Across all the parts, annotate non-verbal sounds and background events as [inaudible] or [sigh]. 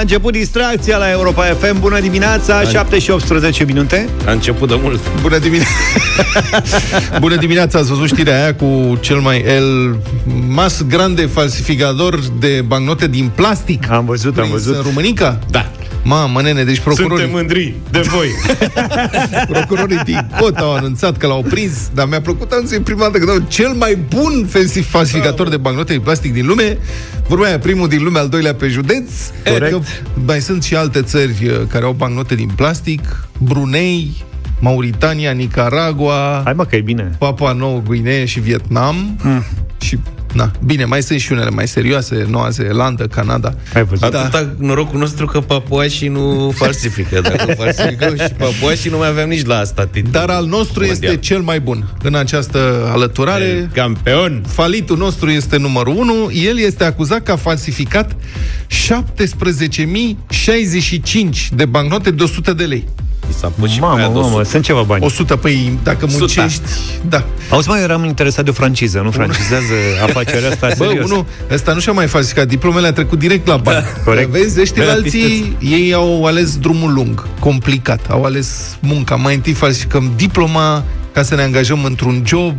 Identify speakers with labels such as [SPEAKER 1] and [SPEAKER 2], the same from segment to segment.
[SPEAKER 1] început distracția la Europa FM. Bună dimineața, 7 și 18 minute.
[SPEAKER 2] A început de mult.
[SPEAKER 3] Bună dimineața! [laughs] Bună dimineața, ați văzut știrea aia cu cel mai el mas grande falsificador de bancnote din plastic?
[SPEAKER 1] Am văzut, am văzut.
[SPEAKER 3] În Românica?
[SPEAKER 2] Da.
[SPEAKER 3] Mamă, nene, deci procurorii...
[SPEAKER 2] Suntem mândri de voi. [laughs]
[SPEAKER 3] procurorii din COT au anunțat că l-au prins, dar mi-a plăcut anunțul prima dată că dau cel mai bun falsificator de bancnote de plastic din lume. Vorba aia, primul din lume, al doilea pe județ.
[SPEAKER 1] Corect.
[SPEAKER 3] Că mai sunt și alte țări uh, care au bancnote din plastic. Brunei, Mauritania, Nicaragua,
[SPEAKER 1] Hai mă că e bine.
[SPEAKER 3] Papua Nouă Guinee și Vietnam.
[SPEAKER 1] Mm.
[SPEAKER 3] Și Na, bine, mai sunt și unele mai serioase, Noua Zeelandă, Canada.
[SPEAKER 1] Ai văzut?
[SPEAKER 3] Da.
[SPEAKER 2] Atâta norocul nostru că papuașii nu falsifică. Dacă falsificau și papuașii, nu mai aveam nici la asta titlul
[SPEAKER 3] Dar al nostru
[SPEAKER 2] mondial.
[SPEAKER 3] este cel mai bun în această alăturare.
[SPEAKER 2] El Campion.
[SPEAKER 3] Falitul nostru este numărul 1. El este acuzat că a falsificat 17.065 de bancnote de 100 de lei.
[SPEAKER 2] I s-a pus și pe
[SPEAKER 1] Mamă,
[SPEAKER 2] aia de
[SPEAKER 1] mamă,
[SPEAKER 2] 100.
[SPEAKER 1] sunt ceva bani.
[SPEAKER 3] 100, păi dacă
[SPEAKER 2] Suta.
[SPEAKER 3] muncești... Da.
[SPEAKER 1] Auzi, mai eram interesat de o franciză, nu francizează [laughs] afacerea asta
[SPEAKER 3] Bă,
[SPEAKER 1] serios.
[SPEAKER 3] unul, ăsta nu și-a mai falsificat diplomele, a trecut direct la bani.
[SPEAKER 1] corect.
[SPEAKER 3] Vezi, ăștia
[SPEAKER 2] Da,
[SPEAKER 3] alții, ei au ales drumul lung, complicat, au ales munca. Mai întâi falsificăm diploma ca să ne angajăm într-un job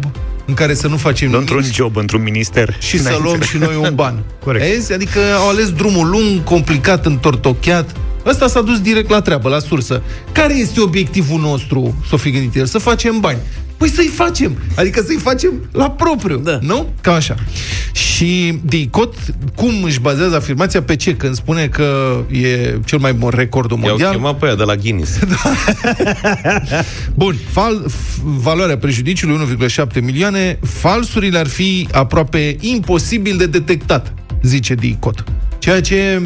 [SPEAKER 3] în care să nu facem
[SPEAKER 1] Nu
[SPEAKER 3] nimic.
[SPEAKER 1] într-un job, într-un minister.
[SPEAKER 3] și să
[SPEAKER 1] Înainte.
[SPEAKER 3] luăm și noi un ban. [laughs]
[SPEAKER 1] Corect.
[SPEAKER 3] Vezi? Adică au ales drumul lung, complicat, întortocheat. Ăsta s-a dus direct la treabă, la sursă. Care este obiectivul nostru, s-o fi gândit el? Să facem bani. Păi să-i facem. Adică să-i facem la propriu.
[SPEAKER 2] Da.
[SPEAKER 3] Nu? Ca așa. Și Dicot, cum își bazează afirmația pe ce? Când spune că e cel mai bun recordul
[SPEAKER 2] I-au
[SPEAKER 3] mondial.
[SPEAKER 2] chemat pe aia de la Guinness. [laughs]
[SPEAKER 3] Bun, fal, f- valoarea prejudiciului 1,7 milioane, falsurile ar fi aproape imposibil de detectat, zice Dicot. Ceea ce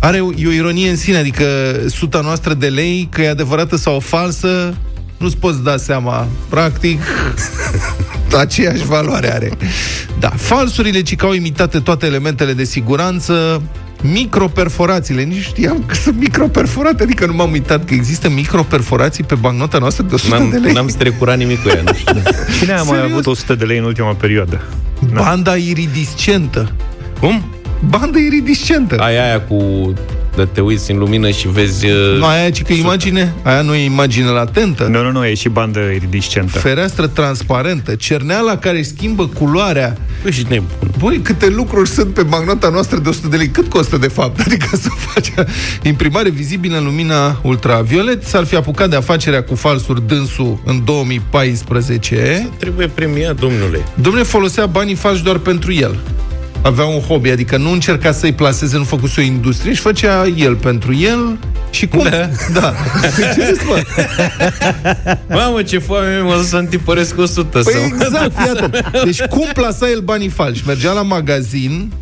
[SPEAKER 3] are o, e o ironie în sine, adică suta noastră de lei, că e adevărată sau falsă, nu-ți poți da seama. Practic, [laughs] aceeași valoare are. Da, falsurile, ci că au imitate toate elementele de siguranță, microperforațiile. Nici știam că sunt microperforate, adică nu m-am uitat că există microperforații pe bancnota noastră de 100
[SPEAKER 2] N-am,
[SPEAKER 3] de lei.
[SPEAKER 2] n-am strecurat nimic cu ea. Nu știu. [laughs]
[SPEAKER 1] Cine a mai
[SPEAKER 3] Serios?
[SPEAKER 1] avut 100 de lei în ultima perioadă?
[SPEAKER 3] Banda iridiscentă.
[SPEAKER 2] Cum?
[SPEAKER 3] Banda iridiscentă.
[SPEAKER 2] Aia aia cu de te uiți în lumină și vezi... uh,
[SPEAKER 3] Nu, aia ci că imagine, aia nu e imagine latentă.
[SPEAKER 1] Nu, nu, nu, e și bandă iridiscentă.
[SPEAKER 3] Fereastră transparentă, cerneala care își schimbă culoarea.
[SPEAKER 2] Băi, și nebun.
[SPEAKER 3] Băi, câte lucruri sunt pe bancnota noastră de 100 de lei. Cât costă, de fapt? [laughs] Adică să faci imprimare vizibilă în lumina ultraviolet. S-ar fi apucat de afacerea cu falsuri dânsul în 2014.
[SPEAKER 2] Trebuie premiat, domnule.
[SPEAKER 3] Domnule, folosea banii falși doar pentru el. Avea un hobby, adică nu încerca să-i placeze, nu făcuse o industrie, și făcea el pentru el și cum...
[SPEAKER 2] Da. [laughs]
[SPEAKER 3] da. Ce zici, mă?
[SPEAKER 2] Mamă, ce foame mă să întipăresc 100
[SPEAKER 3] Păi
[SPEAKER 2] sau...
[SPEAKER 3] exact, iată. Deci cum plasa el banii falși? Mergea la magazin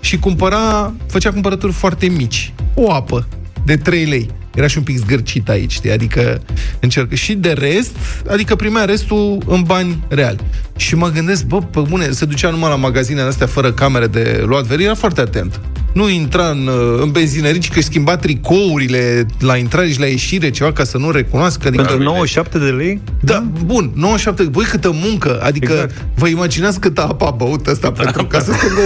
[SPEAKER 3] și cumpăra, făcea cumpărături foarte mici. O apă de 3 lei. Era și un pic zgârcit aici, știi? Adică încercă. Și de rest, adică primea restul în bani reali. Și mă gândesc, bă, pe bune, se ducea numai la magazinele astea fără camere de luat veri, era foarte atent. Nu intra în, în benzinării, ci că își schimba tricourile la intrare și la ieșire, ceva ca să nu recunoască. Adică,
[SPEAKER 1] Pentru 97 de lei?
[SPEAKER 3] da, bun, 97, băi câtă muncă, adică
[SPEAKER 1] Exact.
[SPEAKER 3] exact. vă imaginați câtă apă a băut ăsta pentru ca să strângă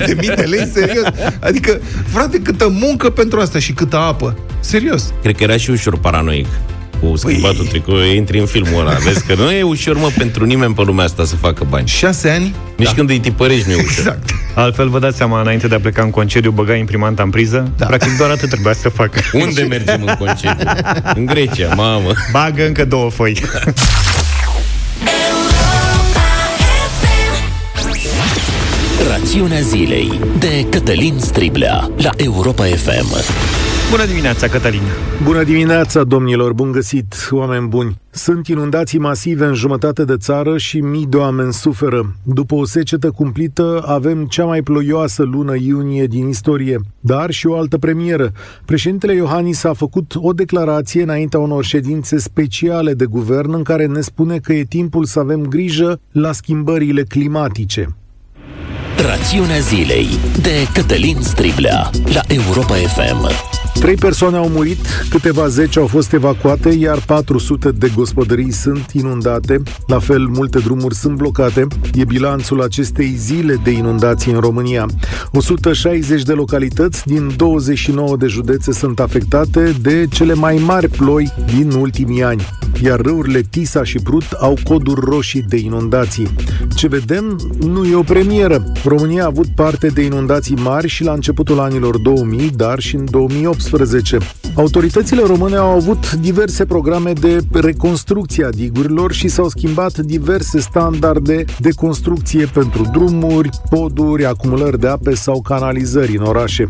[SPEAKER 3] 1.700.000 de mii de lei, serios? Adică, frate, câtă muncă pentru asta și câtă apă, serios.
[SPEAKER 2] Cred că era și ușor paranoic cu schimbatul
[SPEAKER 3] Păi-
[SPEAKER 2] tricou, intri în filmul ăla. Vezi că nu e ușor, mă, pentru nimeni pe lumea asta să facă bani.
[SPEAKER 3] Șase ani?
[SPEAKER 2] Nici când îi tipărești nu e ușor.
[SPEAKER 3] Exact.
[SPEAKER 1] Altfel, vă dați seama, înainte de a pleca în concediu, băga imprimanta în priză.
[SPEAKER 3] Da.
[SPEAKER 1] Practic doar atât trebuia să facă.
[SPEAKER 2] Unde mergem în concediu? În Grecia, mamă.
[SPEAKER 1] Bagă încă două foi.
[SPEAKER 4] Rațiunea zilei de Cătălin Striblea la Europa FM.
[SPEAKER 1] Bună dimineața, Cătălin.
[SPEAKER 5] Bună dimineața, domnilor, bun găsit, oameni buni. Sunt inundații masive în jumătate de țară și mii de oameni suferă. După o secetă cumplită, avem cea mai ploioasă lună iunie din istorie, dar și o altă premieră. Președintele Iohannis a făcut o declarație înaintea unor ședințe speciale de guvern în care ne spune că e timpul să avem grijă la schimbările climatice.
[SPEAKER 4] Rațiunea zilei de Cătălin Striblea la Europa FM.
[SPEAKER 5] Trei persoane au murit, câteva zeci au fost evacuate, iar 400 de gospodării sunt inundate. La fel, multe drumuri sunt blocate. E bilanțul acestei zile de inundații în România. 160 de localități din 29 de județe sunt afectate de cele mai mari ploi din ultimii ani. Iar râurile Tisa și Prut au coduri roșii de inundații. Ce vedem nu e o premieră. România a avut parte de inundații mari și la începutul anilor 2000, dar și în 2018. Autoritățile române au avut diverse programe de reconstrucție a digurilor și s-au schimbat diverse standarde de construcție pentru drumuri, poduri, acumulări de ape sau canalizări în orașe.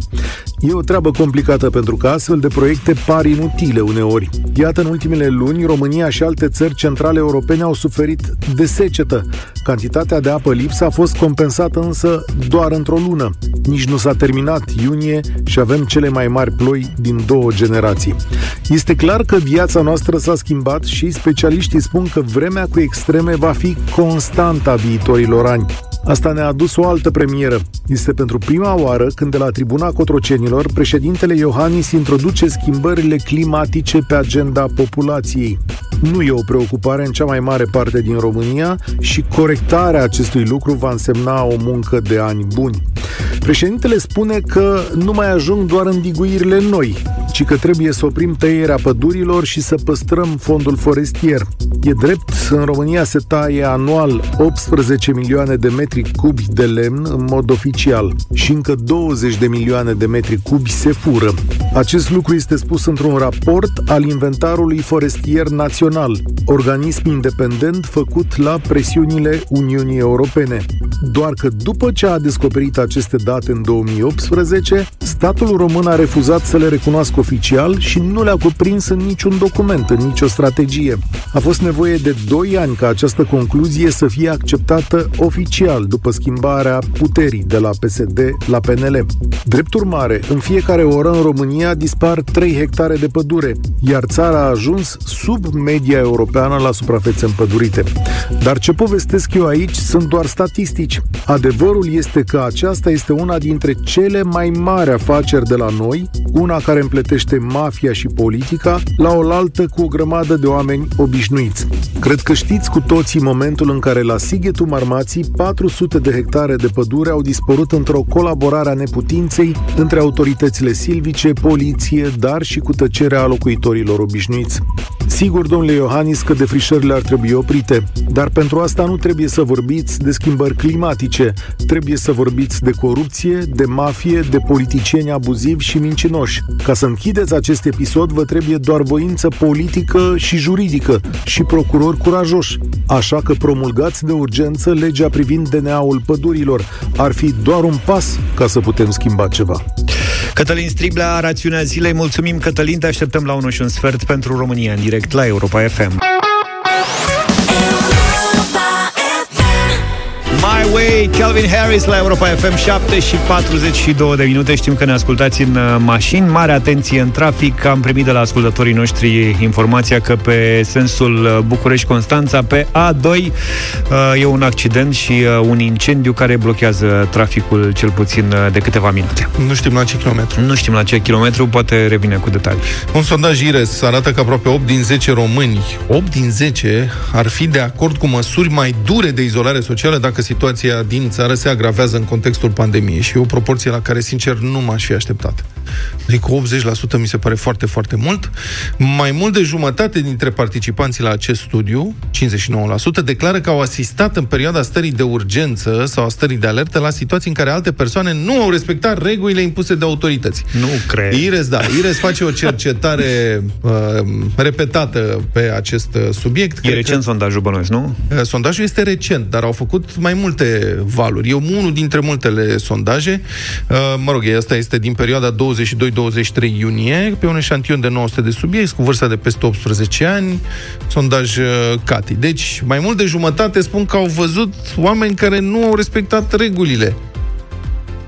[SPEAKER 5] E o treabă complicată pentru că astfel de proiecte par inutile uneori. Iată, în ultimele luni, România și alte țări centrale europene au suferit de secetă. Cantitatea de apă lipsă a fost compensată însă doar într-o lună. Nici nu s-a terminat iunie și avem cele mai mari ploi din două generații. Este clar că viața noastră s-a schimbat și specialiștii spun că vremea cu extreme va fi constantă a viitorilor ani. Asta ne-a adus o altă premieră. Este pentru prima oară când de la tribuna Cotrocenilor președintele Iohannis introduce schimbările climatice pe agenda populației. Nu e o preocupare în cea mai mare parte din România și corectarea acestui lucru va însemna o muncă de ani buni. Președintele spune că nu mai ajung doar îndiguirile noi, ci că trebuie să oprim tăierea pădurilor și să păstrăm fondul forestier. E drept, în România se taie anual 18 milioane de metri cubi de lemn în mod oficial și încă 20 de milioane de metri cubi se fură. Acest lucru este spus într-un raport al Inventarului Forestier Național, organism independent făcut la presiunile Uniunii Europene. Doar că după ce a descoperit aceste date în 2018, statul român a refuzat să le recunoască oficial și nu le-a cuprins în niciun document, în nicio strategie. A fost nevoie de 2 ani ca această concluzie să fie acceptată oficial după schimbarea puterii de la PSD la PNL. Drept urmare, în fiecare oră în România dispar 3 hectare de pădure, iar țara a ajuns sub media europeană la suprafețe împădurite. Dar ce povestesc eu aici sunt doar statistici. Adevărul este că aceasta este una dintre cele mai mari afaceri de la noi, una care împletește mafia și politica la oaltă cu o grămadă de oameni obișnuiți. Cred că știți cu toții momentul în care la Sighetul Marmații 400 de hectare de pădure au dispărut într-o colaborare a neputinței între autoritățile silvice, poliție, dar și cu tăcerea locuitorilor obișnuiți. Sigur, domnule Iohannis, că defrișările ar trebui oprite, dar pentru asta nu trebuie să vorbiți de schimbări climatice, trebuie să vorbiți de corupție, de mafie, de politicieni abuzivi și mincinoși. Ca să închideți acest episod, vă trebuie doar voință politică și juridică și procurori curajoși. Așa că promulgați de urgență legea privind DNA-ul pădurilor. Ar fi doar un pas ca să putem schimba ceva.
[SPEAKER 1] Cătălin Striblea, rațiunea zilei. Mulțumim, Cătălin, te așteptăm la 1 și un sfert pentru România, în direct la Europa FM. My Way, Calvin Harris la Europa FM 7 și 42 de minute. Știm că ne ascultați în uh, mașini. Mare atenție în trafic Am primit de la ascultătorii noștri informația Că pe sensul uh, București-Constanța Pe A2 uh, e un accident și un incendiu Care blochează traficul cel puțin de câteva minute.
[SPEAKER 3] Nu știm la ce kilometru.
[SPEAKER 1] Nu știm la ce kilometru, poate revine cu detalii.
[SPEAKER 3] Un sondaj IRES arată că aproape 8 din 10 români 8 din 10 ar fi de acord cu măsuri mai dure de izolare socială Dacă situația din țară se agravează în contextul pandemiei și e o proporție la care, sincer, nu m-aș fi așteptat. Adică 80% mi se pare foarte, foarte mult. Mai mult de jumătate dintre participanții la acest studiu, 59%, declară că au asistat în perioada stării de urgență sau a stării de alertă la situații în care alte persoane nu au respectat regulile impuse de autorități.
[SPEAKER 1] Nu cred.
[SPEAKER 3] IRES, da. IRES face o cercetare [laughs] uh, repetată pe acest uh, subiect.
[SPEAKER 1] E
[SPEAKER 3] Cred
[SPEAKER 1] recent
[SPEAKER 3] că,
[SPEAKER 1] sondajul bănuiesc, nu?
[SPEAKER 3] uh, sondajul este recent, dar au făcut mai multe valuri. E unul dintre multele sondaje. Uh, mă rog, asta este din perioada 22-23 iunie, pe un eșantion de 900 de subiecti cu vârsta de peste 18 ani, sondaj uh, CATI. Deci, mai mult de jumătate spun că au văzut oameni care nu au respectat regulile.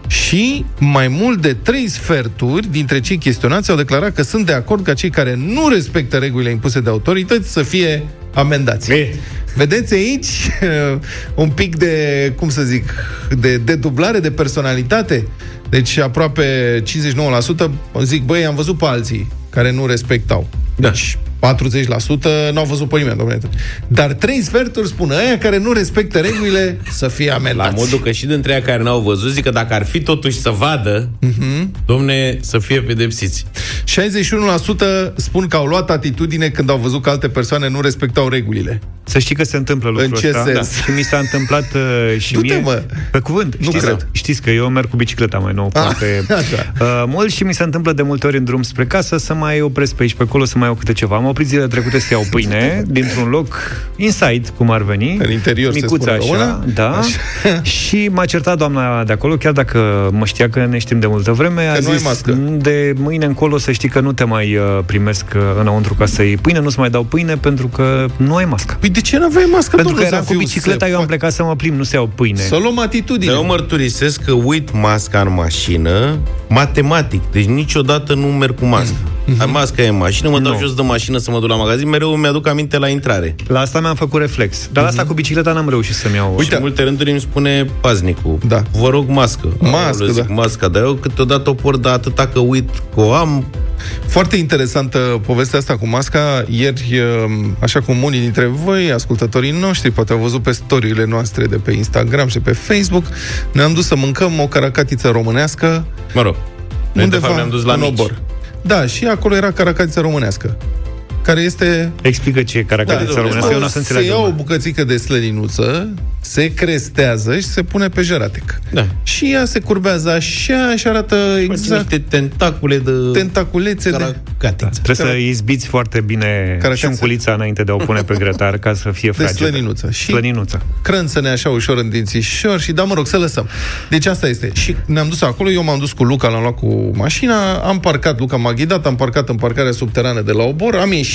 [SPEAKER 3] Și mai mult de trei sferturi dintre cei chestionați au declarat că sunt de acord ca cei care nu respectă regulile impuse de autorități să fie amendați.
[SPEAKER 2] E.
[SPEAKER 3] Vedeți aici [laughs] un pic de, cum să zic, de dedublare de personalitate? Deci aproape 59% zic, băi, am văzut pe alții care nu respectau.
[SPEAKER 2] Da.
[SPEAKER 3] Deci 40% n-au văzut pe nimeni, domnule. Dar trei sferturi spun aia care nu respectă regulile să fie
[SPEAKER 2] La
[SPEAKER 3] amendați.
[SPEAKER 2] modul că și dintre aia care n-au văzut, zic că dacă ar fi totuși să vadă,
[SPEAKER 3] Mhm.
[SPEAKER 2] domne, să fie pedepsiți.
[SPEAKER 3] 61% spun că au luat atitudine când au văzut că alte persoane nu respectau regulile.
[SPEAKER 1] Să știi că se întâmplă lucrul
[SPEAKER 3] În ce
[SPEAKER 1] ăsta.
[SPEAKER 3] sens?
[SPEAKER 1] Și mi s-a întâmplat uh, și
[SPEAKER 3] Du-te,
[SPEAKER 1] mie...
[SPEAKER 3] mă.
[SPEAKER 1] Pe cuvânt.
[SPEAKER 3] Nu
[SPEAKER 1] știți,
[SPEAKER 3] cred.
[SPEAKER 1] Știți că eu merg cu bicicleta mai nou
[SPEAKER 3] Ah,
[SPEAKER 1] foarte [laughs]
[SPEAKER 3] așa.
[SPEAKER 1] uh, mult și mi se întâmplă de multe ori în drum spre casă să mai opresc pe aici, pe acolo, să mai iau câte ceva. Am oprit zilele trecute să iau pâine [laughs] dintr-un loc inside, cum ar veni.
[SPEAKER 3] În interior, se
[SPEAKER 1] Micuță
[SPEAKER 3] spune
[SPEAKER 1] așa,
[SPEAKER 3] română?
[SPEAKER 1] da.
[SPEAKER 3] Așa. [laughs]
[SPEAKER 1] Și m-a certat doamna de acolo, chiar dacă mă știa că ne știm de multă vreme, a
[SPEAKER 3] Că nu ai
[SPEAKER 1] zis,
[SPEAKER 3] mască.
[SPEAKER 1] de mâine încolo să știi că nu te mai uh, primesc uh, înăuntru ca să iei pâine, nu-ți mai dau pâine pentru că nu ai mască.
[SPEAKER 3] Păi de ce nu aveai mască,
[SPEAKER 1] Pentru că
[SPEAKER 3] domnule,
[SPEAKER 1] eram
[SPEAKER 3] să
[SPEAKER 1] cu
[SPEAKER 3] fiu
[SPEAKER 1] bicicleta, eu am
[SPEAKER 3] sepa?
[SPEAKER 1] plecat să mă plimb, nu se iau pâine.
[SPEAKER 3] Să luăm atitudine.
[SPEAKER 2] Dar eu mărturisesc că uit masca în mașină, matematic. Deci niciodată nu merg cu mască. Ai masca e în mașină, mă dau
[SPEAKER 1] Nu.
[SPEAKER 2] jos de mașină să mă duc la magazin, mereu mi-aduc aminte la intrare.
[SPEAKER 1] La asta mi-am făcut reflex. Dar la asta cu bicicleta n-am reușit să-mi iau.
[SPEAKER 2] Uite, în multe rânduri îmi spune paznicul,
[SPEAKER 3] Da.
[SPEAKER 2] vă rog mască.
[SPEAKER 3] Mască,
[SPEAKER 2] Aoleu, zic,
[SPEAKER 3] da.
[SPEAKER 2] masca, dar eu câteodată o por de atâta că uit că o am.
[SPEAKER 3] Foarte interesantă povestea asta cu masca. Ieri, um, așa cum unii dintre voi, ascultătorii noștri, poate au văzut pe storiile noastre de pe Instagram și pe Facebook, ne-am dus să mâncăm o caracatiță românească
[SPEAKER 2] Mă rog, noi de
[SPEAKER 3] undeva
[SPEAKER 2] fapt ne-am dus la
[SPEAKER 3] în
[SPEAKER 2] mici.
[SPEAKER 3] obor. Da, și acolo era caracatiță românească care este
[SPEAKER 1] Explică ce e caracterița
[SPEAKER 2] Da,
[SPEAKER 1] românească, eu nu o să
[SPEAKER 3] se
[SPEAKER 1] înțeleg.
[SPEAKER 3] ia o
[SPEAKER 1] lumea.
[SPEAKER 3] bucățică de slăninuță, se crestează și se pune pe jeratec.
[SPEAKER 2] Da.
[SPEAKER 3] Și ea se curbează așa și arată
[SPEAKER 2] Exact.
[SPEAKER 3] exact
[SPEAKER 2] Niște tentacule de
[SPEAKER 3] tentaculețe de...
[SPEAKER 2] caracatiță.
[SPEAKER 1] Trebuie să izbiți foarte bine
[SPEAKER 3] Caracatiță.
[SPEAKER 1] și unculița înainte de a o pune pe grătar ca să fie
[SPEAKER 3] De
[SPEAKER 1] fragedă.
[SPEAKER 3] slăninuță. Și
[SPEAKER 1] Slăninuță.
[SPEAKER 3] crânță-ne așa ușor în dințișor și da, mă rog, să lăsăm. Deci asta este. Și ne-am dus acolo, eu m-am dus cu Luca, l-am luat cu mașina, am parcat, Luca m-a ghidat, am parcat în parcarea subterană de la obor, am ieșit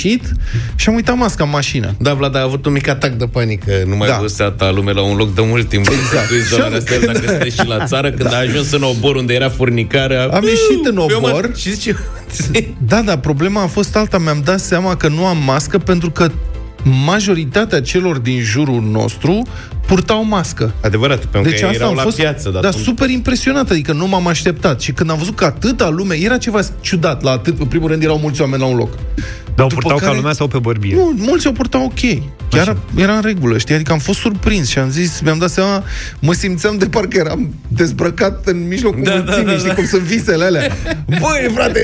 [SPEAKER 3] și am uitat masca în mașină.
[SPEAKER 2] Da, Vlad a avut un mic atac de panică. Nu mai
[SPEAKER 3] Da.
[SPEAKER 2] da. văzuse atâta lume la un loc de mult timp.
[SPEAKER 3] Exact.
[SPEAKER 2] Cu izolarea asta,
[SPEAKER 3] Și am-
[SPEAKER 2] dacă sunteți și la țară, când a ajuns în obor unde era furnicarea...
[SPEAKER 3] Am ieșit în
[SPEAKER 2] eu mă-
[SPEAKER 3] obor.
[SPEAKER 2] Și zice...
[SPEAKER 3] Da, dar problema a fost alta. Mi-am dat seama că nu am mască pentru că majoritatea celor din jurul nostru purtau mască.
[SPEAKER 2] Adevărat, pentru
[SPEAKER 3] Deci
[SPEAKER 2] că
[SPEAKER 3] asta
[SPEAKER 2] erau
[SPEAKER 3] am
[SPEAKER 2] la
[SPEAKER 3] fost
[SPEAKER 2] piață.
[SPEAKER 3] da, super impresionat, adică nu m-am așteptat. Și când am văzut că atâta lume, era ceva ciudat la atât, în primul rând erau mulți oameni la un loc.
[SPEAKER 1] Dar o
[SPEAKER 3] După
[SPEAKER 1] purtau
[SPEAKER 3] care-
[SPEAKER 1] ca lumea sau pe bărbie?
[SPEAKER 3] Nu, mulți o purtau ok. Chiar era în regulă, știi? Adică am fost surprins și am zis, mi-am dat seama, mă simțeam de parcă eram dezbrăcat în mijlocul
[SPEAKER 2] Da, da,
[SPEAKER 3] mulțimii,
[SPEAKER 2] da,
[SPEAKER 3] știi
[SPEAKER 2] da.
[SPEAKER 3] cum sunt visele alea. Băi, frate,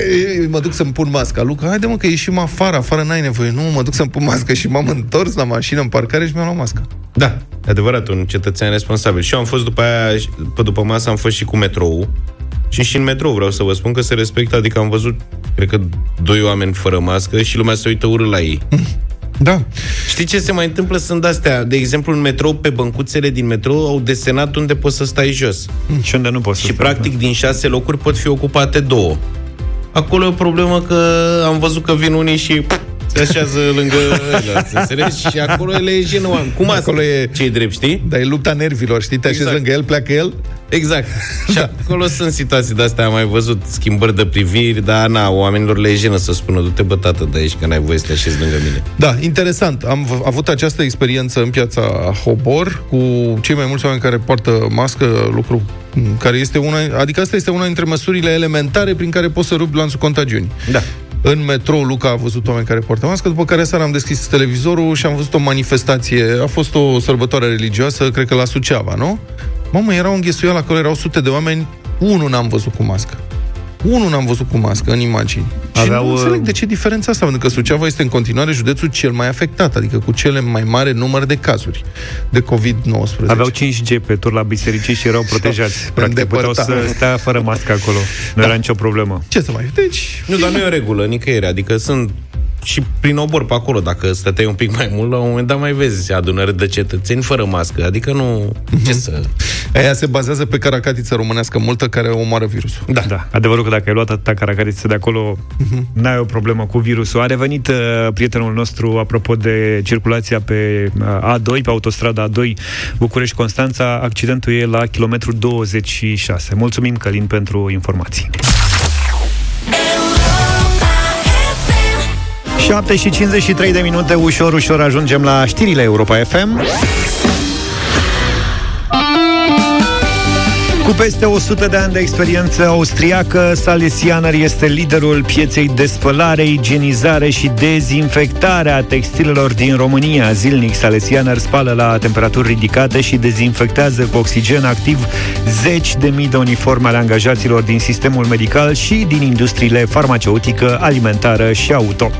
[SPEAKER 3] mă duc să-mi pun masca. Luca, haide mă că ieșim afară, afară n-ai nevoie. Nu, mă duc să-mi pun masca și m-am întors la mașină în parcare și mi-am luat masca.
[SPEAKER 2] Da, e adevărat, un cetățean responsabil. Și eu am fost după aia, pe după masă am fost și cu metrou. Și și în metrou vreau să vă spun că se respectă, adică am văzut, cred că, doi oameni fără mască și lumea se uită urât la ei. [laughs]
[SPEAKER 3] Da.
[SPEAKER 2] Știi ce se mai întâmplă? Sunt astea, de exemplu, în metrou, pe băncuțele din metrou, au desenat unde poți să stai jos.
[SPEAKER 1] Și unde nu poți să
[SPEAKER 2] Și
[SPEAKER 1] stai,
[SPEAKER 2] practic din șase locuri pot fi ocupate două. Acolo e o problemă că am văzut că vin unii și se așează lângă ăla, să înțelegi? Și acolo le e jenă oameni. Cum asta?
[SPEAKER 3] Acolo e-
[SPEAKER 2] ce drept, știi?
[SPEAKER 3] Dar e lupta nervilor, știi? Te așezi
[SPEAKER 2] Exact.
[SPEAKER 3] lângă el, pleacă el.
[SPEAKER 2] Exact. [laughs] Și acolo sunt situații de astea, am mai văzut schimbări de priviri, dar na, oamenilor le e jenă să spună, du-te bă tată de aici, că n-ai voie să te așezi lângă mine.
[SPEAKER 3] Da, interesant. Am v- avut această experiență în piața Hobor cu cei mai mulți oameni care poartă mască, lucru m, care este una, adică asta este una dintre măsurile elementare prin care poți să rupi lanțul contagiunii.
[SPEAKER 2] Da.
[SPEAKER 3] În metrou, Luca a văzut oameni care poartă mască, după care seara am deschis televizorul și am văzut o manifestație. A fost o sărbătoare religioasă, cred că la Suceava, nu? Mamă, era un ghesuial, acolo erau sute de oameni, unul n-am văzut cu mască. Unul n-am văzut cu mască în imagini. Și
[SPEAKER 1] Aveau,
[SPEAKER 3] nu înțeleg
[SPEAKER 1] uh,
[SPEAKER 3] de ce diferența asta, pentru că Suceava este în continuare județul cel mai afectat, adică cu cele mai mare număr de cazuri de COVID-19.
[SPEAKER 1] Aveau 5G pe tur la biserici și erau [laughs] protejați. Practic puteau să
[SPEAKER 3] Îndepărtat.
[SPEAKER 1] stea fără mască acolo. Nu era nicio problemă.
[SPEAKER 3] Ce să mai... Deci,
[SPEAKER 2] Nu, dar nu e o regulă, nicăieri. Adică sunt și prin obor pe acolo, dacă stăteai un pic mai mult, la un moment dat mai vezi adunări de cetățeni fără mască. Adică nu... Ce să...
[SPEAKER 3] aia se bazează pe caracatiță românească multă care omoară virusul.
[SPEAKER 1] Da. da. Adevărul că dacă ai luat atâta caracteristică de acolo, n-ai o problemă cu virusul. A revenit uh, prietenul nostru apropo de circulația pe uh, A2, pe autostrada A2 București-Constanța. Accidentul e la kilometru 26. Mulțumim, Călin, pentru informații. 7 și 53 de minute, ușor, ușor ajungem la știrile Europa FM. Cu peste 100 de ani de experiență austriacă, Salesianer este liderul pieței de spălare, igienizare și dezinfectare a textilelor din România. Zilnic, Salesianer spală la temperaturi ridicate și dezinfectează cu oxigen activ zeci de mii de uniforme ale angajaților din sistemul medical și din industriile farmaceutică, alimentară și auto.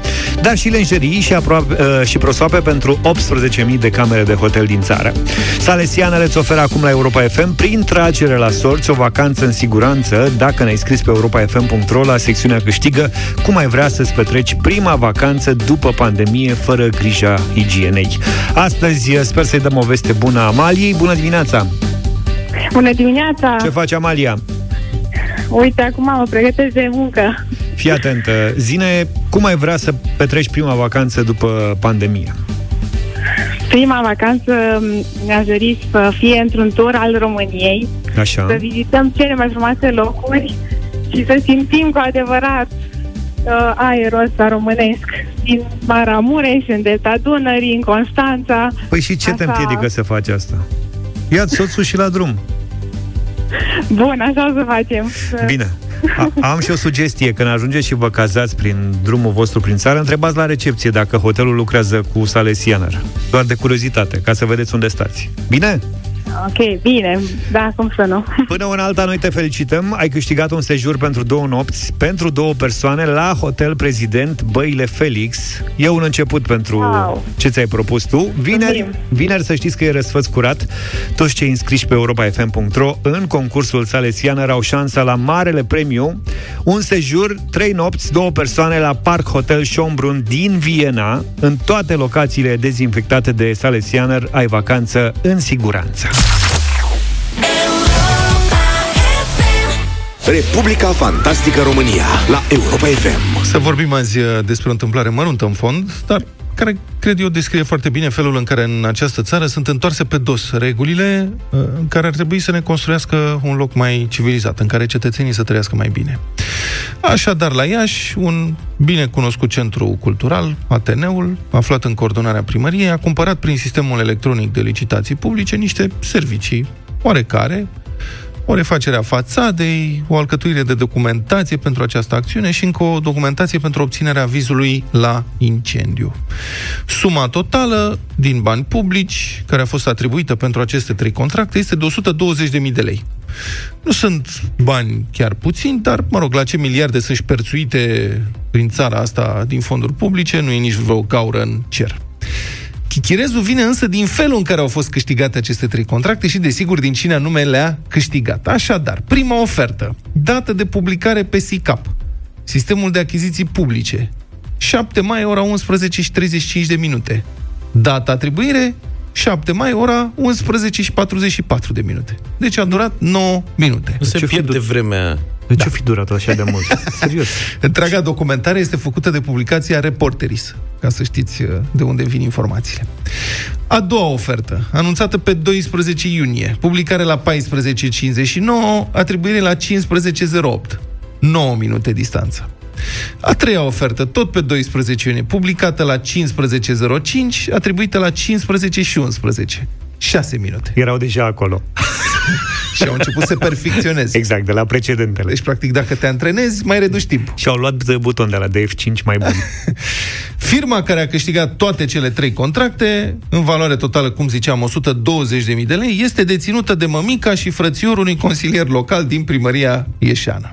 [SPEAKER 1] Dar și lenjerii și, aproape, uh, și prosoape pentru 18.000 de camere de hotel din țară. Salesianer îți oferă acum la Europa FM prin tragere la sorți o vacanță în siguranță dacă ne-ai scris pe europafm.ro la secțiunea Câștigă cum ai vrea să-ți petreci prima vacanță după pandemie fără grija igienei. Astăzi sper să-i dăm o veste bună Amaliei. Bună dimineața!
[SPEAKER 6] Bună dimineața!
[SPEAKER 1] Ce face Amalia?
[SPEAKER 6] Uite, acum mă pregătesc de muncă.
[SPEAKER 1] Fii atentă. Zine, cum ai vrea să petreci prima vacanță după pandemie?
[SPEAKER 6] Prima vacanță mi-aș dori să fie într-un tur al României,
[SPEAKER 1] Așa.
[SPEAKER 6] să vizităm cele mai frumoase locuri și să simțim cu adevărat uh, aerul ăsta românesc din Maramureș, în Delta Dunării, în Constanța.
[SPEAKER 1] Păi și ce te
[SPEAKER 6] Așa.
[SPEAKER 1] împiedică să faci asta? Ia-ți soțul și la drum.
[SPEAKER 6] Bun, așa o să facem.
[SPEAKER 1] Bine. A, am și o sugestie. Când ajungeți și vă cazați prin drumul vostru prin țară, întrebați la recepție dacă hotelul lucrează cu Salesianer. Doar de curiozitate, ca să vedeți unde stați. Bine?
[SPEAKER 6] Ok, bine, da, cum să nu. [laughs]
[SPEAKER 1] Până una alta, noi te felicităm. Ai câștigat un sejur pentru două nopți, pentru două persoane, la Hotel Prezident Băile Felix. E un început pentru
[SPEAKER 6] Wow.
[SPEAKER 1] ce ți-ai propus tu. Vineri,
[SPEAKER 6] Mulțumim.
[SPEAKER 1] vineri să știți că e răsfăț curat. Toți cei înscriși pe europafm.ro în concursul Salesianer au șansa la marele premiu, un sejur, trei nopți, două persoane la Park Hotel Schönbrunn din Viena. În toate locațiile dezinfectate de Salesianer ai vacanță în siguranță.
[SPEAKER 7] Republica Fantastică România la Europa FM.
[SPEAKER 3] Să vorbim azi uh, despre o întâmplare măruntă în fond, dar care, cred eu, descrie foarte bine felul în care în această țară sunt întoarse pe dos regulile uh, în care ar trebui să ne construiască un loc mai civilizat, în care cetățenii să trăiască mai bine. Așadar, la Iași, un bine cunoscut centru cultural, Ateneul, aflat în coordonarea primăriei, a cumpărat prin sistemul electronic de licitații publice niște servicii oarecare, o refacere a fațadei, o alcătuire de documentație pentru această acțiune și încă o documentație pentru obținerea vizului la incendiu. Suma totală din bani publici care a fost atribuită pentru aceste trei contracte este de 120.000 de lei. Nu sunt bani chiar puțini, dar, mă rog, la ce miliarde sunt șperțuite prin țara asta din fonduri publice, nu e nici vreo gaură în cer. Chichirezul vine însă din felul în care au fost câștigate aceste trei contracte și, desigur, din cine anume le-a câștigat. Așadar, prima ofertă, dată de publicare pe SICAP, Sistemul de Achiziții Publice, 7 mai, ora 11 și 35 de minute. Data atribuire, 7 mai, ora 11 și 44 de minute. Deci a durat 9 minute.
[SPEAKER 2] Nu se
[SPEAKER 1] Ce fi
[SPEAKER 2] pierde
[SPEAKER 1] du-
[SPEAKER 2] vremea.
[SPEAKER 1] De ce fi durat așa de mult? [laughs] Serios.
[SPEAKER 3] Întreaga documentare este făcută de publicația Reporteris, ca să știți uh, de unde vin informațiile. A doua ofertă, anunțată pe 12 iunie, publicare la 14.59, atribuire la 15.08, 9 minute distanță. A treia ofertă, tot pe 12 iunie, publicată la 15.05, atribuită la 15 și 11. 6 minute.
[SPEAKER 1] Erau deja acolo. [laughs]
[SPEAKER 3] Și au început să perfecționeze.
[SPEAKER 1] Exact, de la precedentele.
[SPEAKER 3] Deci, practic, dacă te antrenezi, mai reduci timp.
[SPEAKER 1] Și au luat de buton de la DF5 mai bun. [laughs]
[SPEAKER 3] Firma care a câștigat toate cele trei contracte, în valoare totală, cum ziceam, 120.000 de lei, este deținută de mămica și frățiorul unui consilier local din primăria Ieșeana.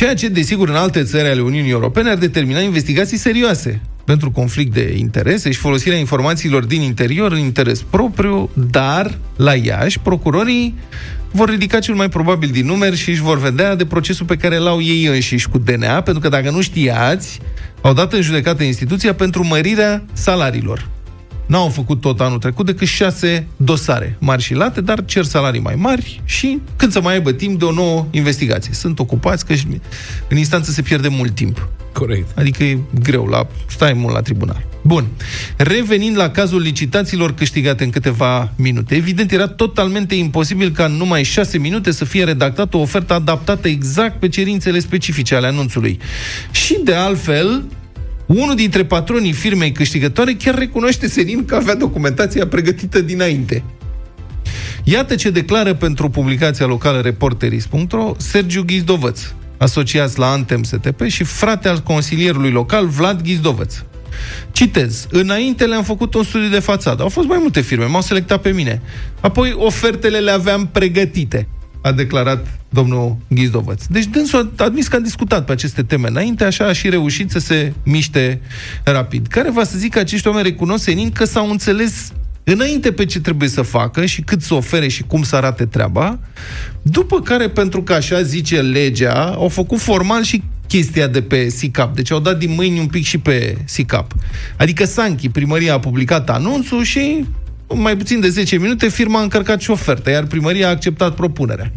[SPEAKER 3] Ceea ce, desigur, în alte țări ale Uniunii Europene ar determina investigații serioase pentru conflict de interese și folosirea informațiilor din interior în interes propriu, dar, la Iași, procurorii vor ridica cel mai probabil din numeri și își vor vedea de procesul pe care l-au ei înșiși cu DNA, pentru că dacă nu știați, au dat în judecată instituția pentru mărirea salariilor. N-au făcut tot anul trecut decât șase dosare mari și late, dar cer salarii mai mari și când să mai aibă timp de o nouă investigație. Sunt ocupați că și în instanță se pierde mult timp.
[SPEAKER 2] Corect.
[SPEAKER 3] Adică e greu, la, stai mult la tribunal. Bun. Revenind la cazul licitațiilor câștigate în câteva minute, evident era totalmente imposibil ca în numai șase minute să fie redactată o ofertă adaptată exact pe cerințele specifice ale anunțului. Și de altfel, Unul dintre patronii firmei câștigătoare chiar recunoaște senin că avea documentația pregătită dinainte. Iată ce declară pentru publicația locală Reporteris.ro Sergiu Ghizdovăț, asociați la Antem STP și frate al consilierului local Vlad Ghizdovăț. Citez. Înainte le-am făcut un studiu de fațadă. Au fost mai multe firme, m-au selectat pe mine. Apoi ofertele le aveam pregătite, a declarat domnul Ghizdovăț. Deci dânsul a admis că a discutat pe aceste teme înainte, așa a și reușit să se miște rapid. Care va să zic că acești oameni recunosc senin că s-au înțeles înainte pe ce trebuie să facă și cât să ofere și cum să arate treaba, după care, pentru că așa zice legea, au făcut formal și chestia de pe SICAP. Deci au dat din mâini un pic și pe SICAP. Adică Sanchi, primăria a publicat anunțul și mai puțin de 10 minute firma a încărcat și oferta, iar primăria a acceptat propunerea.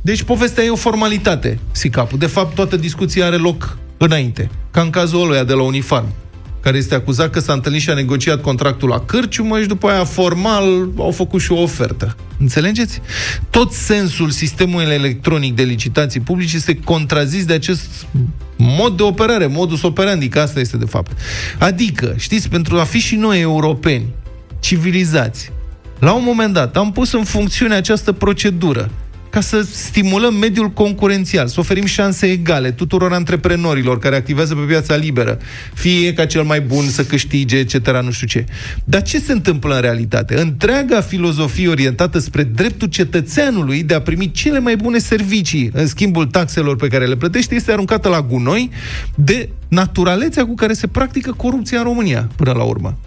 [SPEAKER 3] Deci povestea e o formalitate, SICAP. De fapt, toată discuția are loc înainte, ca în cazul ăluia de la Unifarm care este acuzat că s-a întâlnit și a negociat contractul la cârciumă și după aia formal au făcut și o ofertă. Înțelegeți? Tot sensul sistemului electronic de licitații publice este contrazis de acest mod de operare, modus operandi, că asta este de fapt. Adică, știți, pentru a fi și noi europeni, civilizați, la un moment dat am pus în funcțiune această procedură ca să stimulăm mediul concurențial, să oferim șanse egale tuturor antreprenorilor care activează pe piața liberă, fie ca cel mai bun să câștige, etc., nu știu ce. Dar ce se întâmplă în realitate? Întreaga filozofie orientată spre dreptul cetățeanului de a primi cele mai bune servicii în schimbul taxelor pe care le plătește este aruncată la gunoi de naturalețea cu care se practică corupția în România, până la urmă.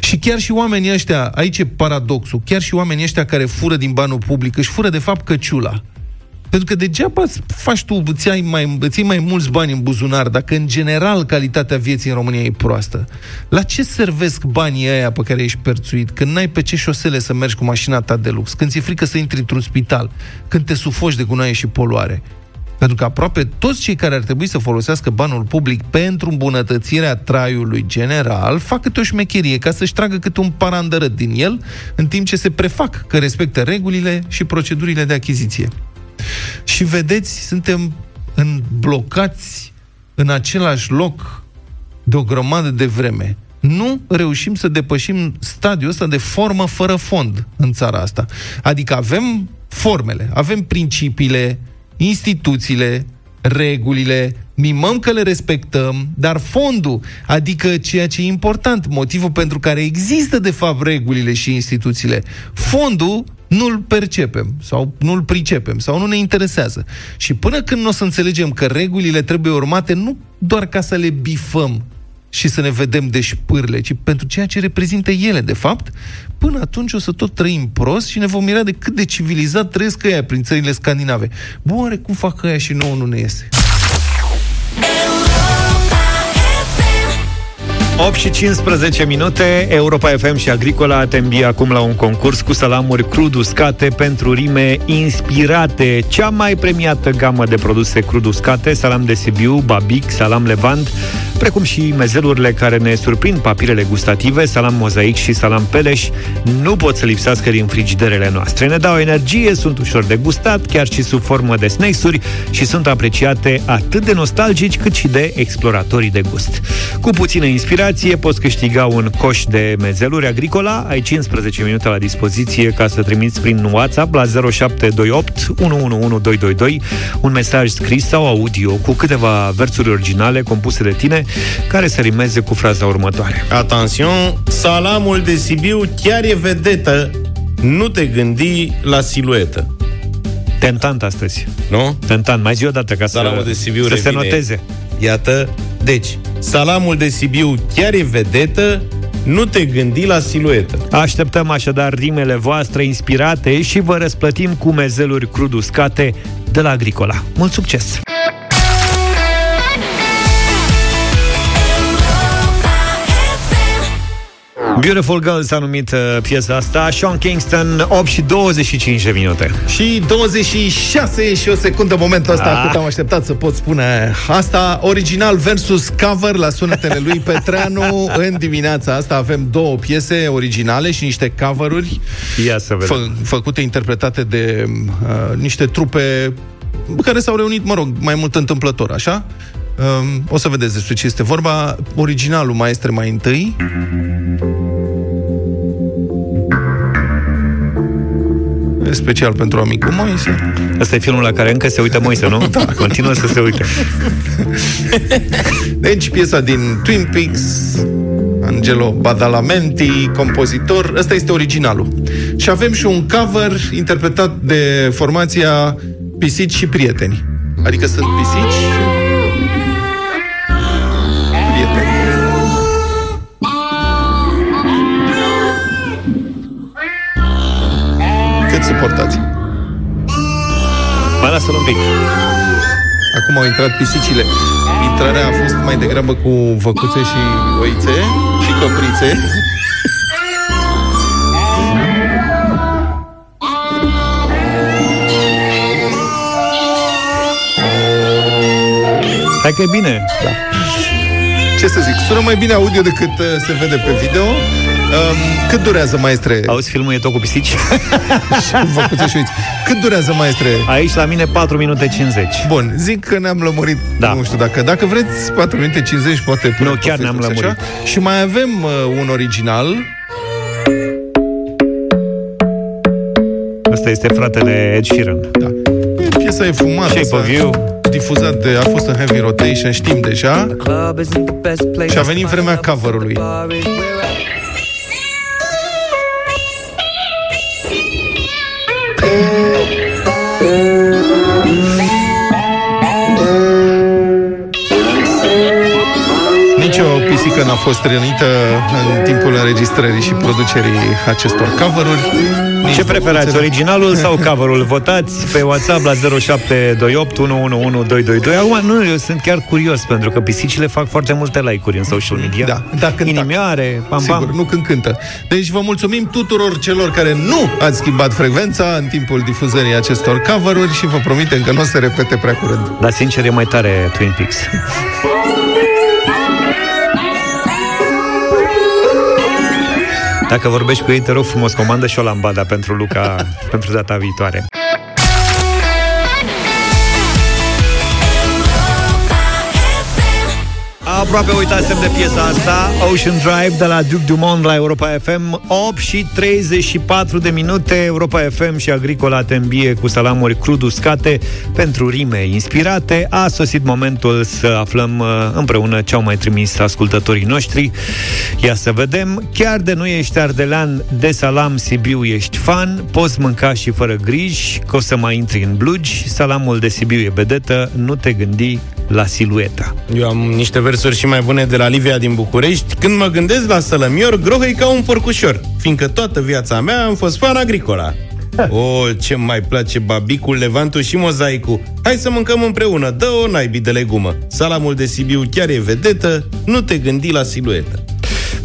[SPEAKER 3] Și chiar și oamenii ăștia, aici e paradoxul, chiar și oamenii ăștia care fură din banul public, își fură de fapt căciula. Pentru că degeaba faci tu, îți ai mai, îți mai mulți bani în buzunar, dacă în general calitatea vieții în România e proastă. La ce servesc banii ăia pe care ești perțuit? Când n-ai pe ce șosele să mergi cu mașina ta de lux, când ți-e frică să intri într-un spital, când te sufoci de gunoaie și poluare. Pentru că aproape toți cei care ar trebui să folosească banul public pentru îmbunătățirea traiului general fac câte o șmecherie ca să-și tragă câte un parandărăt din el, în timp ce se prefac că respectă regulile și procedurile de achiziție. Și vedeți, suntem în blocați în același loc de o grămadă de vreme. Nu reușim să depășim stadiul ăsta de formă fără fond în țara asta. Adică avem formele, avem principiile, instituțiile, regulile, mimăm că le respectăm, dar fondul, adică ceea ce e important, motivul pentru care există de fapt regulile și instituțiile, fondul nu-l percepem sau nu-l pricepem sau nu ne interesează. Și până când nu o să înțelegem că regulile trebuie urmate nu doar ca să le bifăm, și să ne vedem de șpârle, ci pentru ceea ce reprezintă ele, de fapt, până atunci o să tot trăim prost și ne vom mira de cât de civilizat trăiesc ăia prin țările scandinave. Bă, oare cum fac ăia și nouă nu ne iese?
[SPEAKER 1] 8 și 15 minute, Europa FM și Agricola te îmbie acum la un concurs cu salamuri crud uscate pentru rime inspirate. Cea mai premiată gamă de produse crud uscate, salam de Sibiu, Babic, salam Levant, precum și mezelurile care ne surprind papirele gustative, salam mozaic și salam peleș, nu pot să lipsească din frigiderele noastre. Ne dau energie, sunt ușor de gustat, chiar și sub formă de snacks-uri și sunt apreciate atât de nostalgici cât și de exploratorii de gust. Cu puțină inspirație poți câștiga un coș de mezeluri agricola, ai 15 minute la dispoziție ca să trimiți prin WhatsApp la 0728 111222 un mesaj scris sau audio cu câteva versuri originale compuse de tine care să rimeze cu fraza următoare.
[SPEAKER 2] Atențion, salamul de Sibiu chiar e vedetă. Nu te gândi la siluetă.
[SPEAKER 1] Tentant astăzi.
[SPEAKER 2] Nu?
[SPEAKER 1] Tentant. Mai zi o dată ca
[SPEAKER 2] Salamul
[SPEAKER 1] să,
[SPEAKER 2] de Sibiu
[SPEAKER 1] să se
[SPEAKER 2] revine.
[SPEAKER 1] noteze.
[SPEAKER 2] Iată, deci, salamul de Sibiu chiar e vedetă, nu te gândi la siluetă.
[SPEAKER 1] Așteptăm așadar rimele voastre inspirate și vă răsplătim cu mezeluri crud uscate de la Agricola. Mult succes! Beautiful Girl s-a numit uh, piesa asta Sean Kingston, 8 și 25 de minute
[SPEAKER 3] Și 26 și o secundă momentul ăsta
[SPEAKER 1] Ah.
[SPEAKER 3] cât am așteptat să pot spune asta. Original versus cover la sunetele lui Petreanu. [laughs] În dimineața asta avem două piese originale și niște coveruri
[SPEAKER 1] Ia să vedem
[SPEAKER 3] fă, făcute, interpretate de uh, niște trupe care s-au reunit, mă rog, mai mult întâmplător, așa? Um, o să vedeți despre ce este vorba. Originalul maestre mai întâi. E Special pentru amicul Moise.
[SPEAKER 1] Ăsta e filmul la care încă se uită Moise, nu? [laughs] Da. Continuă să se uite. [laughs]
[SPEAKER 3] Deci, piesa din Twin Peaks, Angelo Badalamenti, compozitor, ăsta este originalul. Și avem și un cover interpretat de formația Pisici și Prieteni. Adică sunt pisici suportați?
[SPEAKER 1] Mai lasă-l un pic.
[SPEAKER 3] Acum au intrat pisicile. Intrarea a fost mai degrabă cu văcuțe și oițe și căprițe.
[SPEAKER 1] Hai că e bine.
[SPEAKER 3] Da. Ce să zic, sună mai bine audio decât uh, se vede pe video. Um, cât durează, maestre?
[SPEAKER 1] Auzi, filmul e tot cu pisici?
[SPEAKER 3] Văcuțe [laughs] și oițe. Cât durează, maestre?
[SPEAKER 1] Aici la mine 4 minute 50.
[SPEAKER 3] Bun, zic că ne-am lămurit,
[SPEAKER 1] Da.
[SPEAKER 3] nu știu dacă, dacă vreți 4 minute 50, poate punem
[SPEAKER 1] Nu,
[SPEAKER 3] pe
[SPEAKER 1] chiar ne-am
[SPEAKER 3] Facebook și
[SPEAKER 1] lămurit.
[SPEAKER 3] așa. Și mai avem uh, un original,
[SPEAKER 1] Ăsta este fratele Ed Sheeran.
[SPEAKER 3] da. Piesa e fumată.
[SPEAKER 1] Shape
[SPEAKER 3] s-a
[SPEAKER 1] of You.
[SPEAKER 3] Difuzat de, a fost în heavy rotation, știm deja. Și a venit vremea cover-ului. Nici [laughs] o pisică n-a fost rănită în timpul înregistrării și producerii acestor cover-uri. Nici
[SPEAKER 1] Ce preferați,
[SPEAKER 3] văcuțele.
[SPEAKER 1] originalul sau [laughs] coverul? Votați pe WhatsApp la 0728 111222. Acum, nu, eu sunt chiar curios, pentru că pisicile fac foarte multe like-uri în social media.
[SPEAKER 3] Da, da, când
[SPEAKER 1] Inimioare, pam,
[SPEAKER 3] Sigur,
[SPEAKER 1] pam.
[SPEAKER 3] nu când cântă. Deci vă mulțumim tuturor celor care nu ați schimbat frecvența în timpul difuzării acestor cover-uri și vă promitem că nu o să se repete prea curând.
[SPEAKER 1] Dar sincer e mai tare Twin Peaks. [laughs] Dacă vorbești cu ei, te rog frumos, comandă și o lambada pentru Luca [laughs] pentru data viitoare. Aproape uitasem de piesa asta Ocean Drive de la Duke Dumont la Europa FM 8 și 34 de minute Europa FM și Agricola te îmbie cu salamuri crud uscate Pentru rime inspirate. A sosit momentul să aflăm uh, împreună ce au mai trimis ascultătorii noștri. Ia să vedem. Chiar de nu ești ardelean de salam Sibiu ești fan. Poți mânca și fără griji Că o să mai intri în blugi. Salamul de Sibiu e bedetă Nu te gândi la silueta.
[SPEAKER 2] Eu am niște versuri și mai bune de la Livia din București. Când mă gândesc la sălămior, grohăi ca un porcușor, fiindcă toată viața mea am fost fan agricola. [laughs] O, ce mai place babicul, levantul și mozaicul. Hai să mâncăm împreună, dă o naibii de legumă. Salamul de Sibiu chiar e vedetă, nu te gândi la siluetă.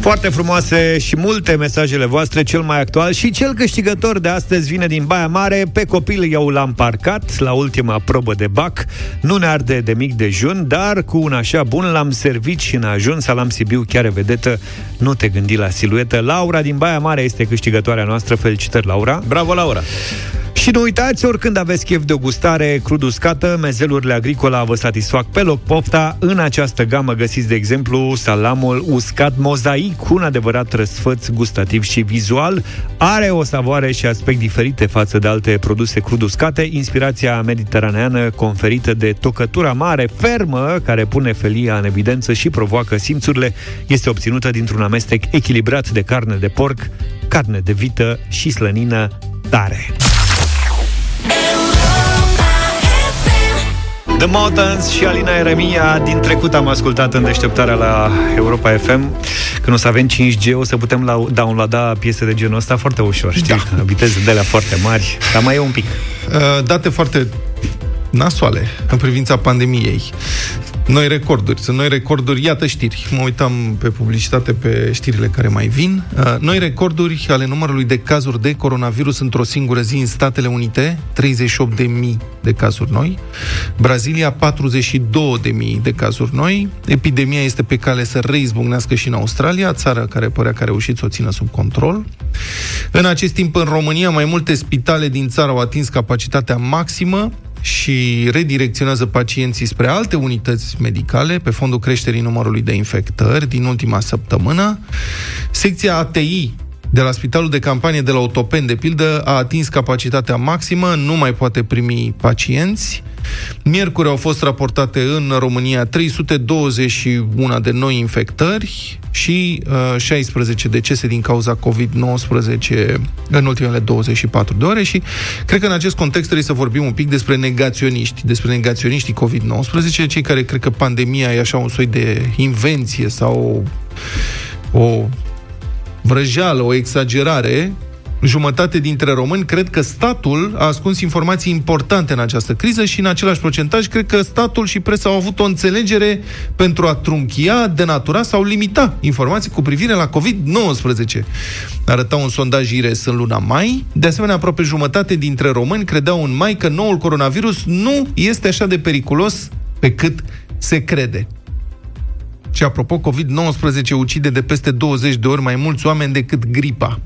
[SPEAKER 1] Foarte frumoase și multe mesajele voastre, cel mai actual și cel câștigător de astăzi vine din Baia Mare. Pe copil eu l-am parcat la ultima probă de bac. Nu ne arde de mic dejun, dar cu un așa bun l-am servit și în ajuns salam Sibiu chiar e vedetă. Nu te gândi la siluetă. Laura din Baia Mare este câștigătoarea noastră. Felicitări, Laura!
[SPEAKER 2] Bravo, Laura!
[SPEAKER 1] Și nu uitați, oricând aveți chef de o gustare crud uscată, mezelurile agricola vă satisfac pe loc pofta. În această gamă găsiți, de exemplu, salamul uscat mozaic, un adevărat răsfăț gustativ și vizual. Are o savoare și aspect diferite față de alte produse crud uscate, inspirația mediteraneană conferită de tocătura mare, fermă, care pune felia în evidență și provoacă simțurile, este obținută dintr-un amestec echilibrat de carne de porc, carne de vită și slănină tare. The Mountains și Alina Eremia din trecut am ascultat în deșteptarea la Europa FM. Când o să avem 5G, o să putem la, downloada piese de genul ăsta foarte ușor, știi? Da. Viteze de alea foarte mari, dar mai e un pic.
[SPEAKER 3] Uh, date foarte nasoale în privința pandemiei. Noi recorduri, sunt noi recorduri, iată știri. Mă uitam pe publicitate pe știrile care mai vin. Uh, Noi recorduri ale numărului de cazuri de coronavirus într-o singură zi în Statele Unite, 38.000 de cazuri noi. Brazilia, 42.000 de cazuri noi. Epidemia este pe cale să reizbucnească și în Australia, țară care părea că a reușit să o țină sub control. În acest timp, în România, mai multe spitale din țară au atins capacitatea maximă. Și redirecționează pacienții spre alte unități medicale pe fondul creșterii numărului de infectări din ultima săptămână. Secția ATI de la spitalul de campanie de la Otopen, de pildă, a atins capacitatea maximă, nu mai poate primi pacienți. Miercuri au fost raportate în România 321 de noi infectări și uh, 16 decese din cauza COVID-19 în ultimele 24 de ore și cred că în acest context trebuie să vorbim un pic despre negaționiști, despre negaționiștii COVID-19, cei care cred că pandemia e așa un soi de invenție sau o vrăjeală, o exagerare, jumătate dintre români cred că statul a ascuns informații importante în această criză și în același procentaj cred că statul și presa au avut o înțelegere pentru a trunchia, denatura sau limita informații cu privire la COVID-19. Arăta un sondaj IRES în luna mai. De asemenea, aproape jumătate dintre români credeau în mai că noul coronavirus nu este așa de periculos pe cât se crede. Și apropo, COVID-19 ucide de peste 20 de ori mai mulți oameni decât gripa.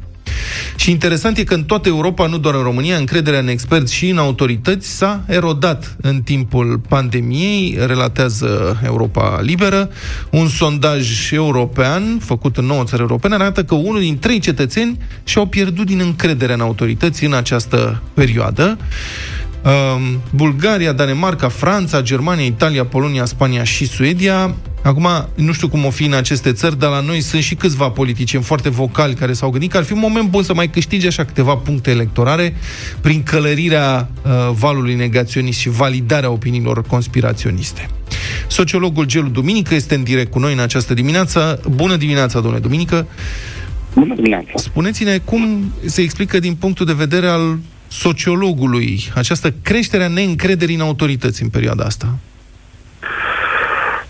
[SPEAKER 3] Și interesant e că în toată Europa, nu doar în România, încrederea în experți și în autorități s-a erodat în timpul pandemiei, relatează Europa Liberă. Un sondaj european, făcut în 9 țări europene, arată că unul din trei cetățeni și-au pierdut din încrederea în autorități în această perioadă. Um, Bulgaria, Danemarca, Franța, Germania, Italia, Polonia, Spania și Suedia. Acum, nu știu cum o fi în aceste țări, dar la noi sunt și câțiva politicieni foarte vocali care s-au gândit că ar fi un moment bun să mai câștige așa câteva puncte electorale prin călărirea uh, valului negaționist și validarea opiniilor conspiraționiste. Sociologul Gelu Duminică este în direct cu noi în această dimineață. Bună dimineața, domnule Duminică!
[SPEAKER 8] Bună dimineața!
[SPEAKER 3] Spuneți-ne cum se explică din punctul de vedere al sociologului această creștere a neîncrederii în autorități în perioada asta?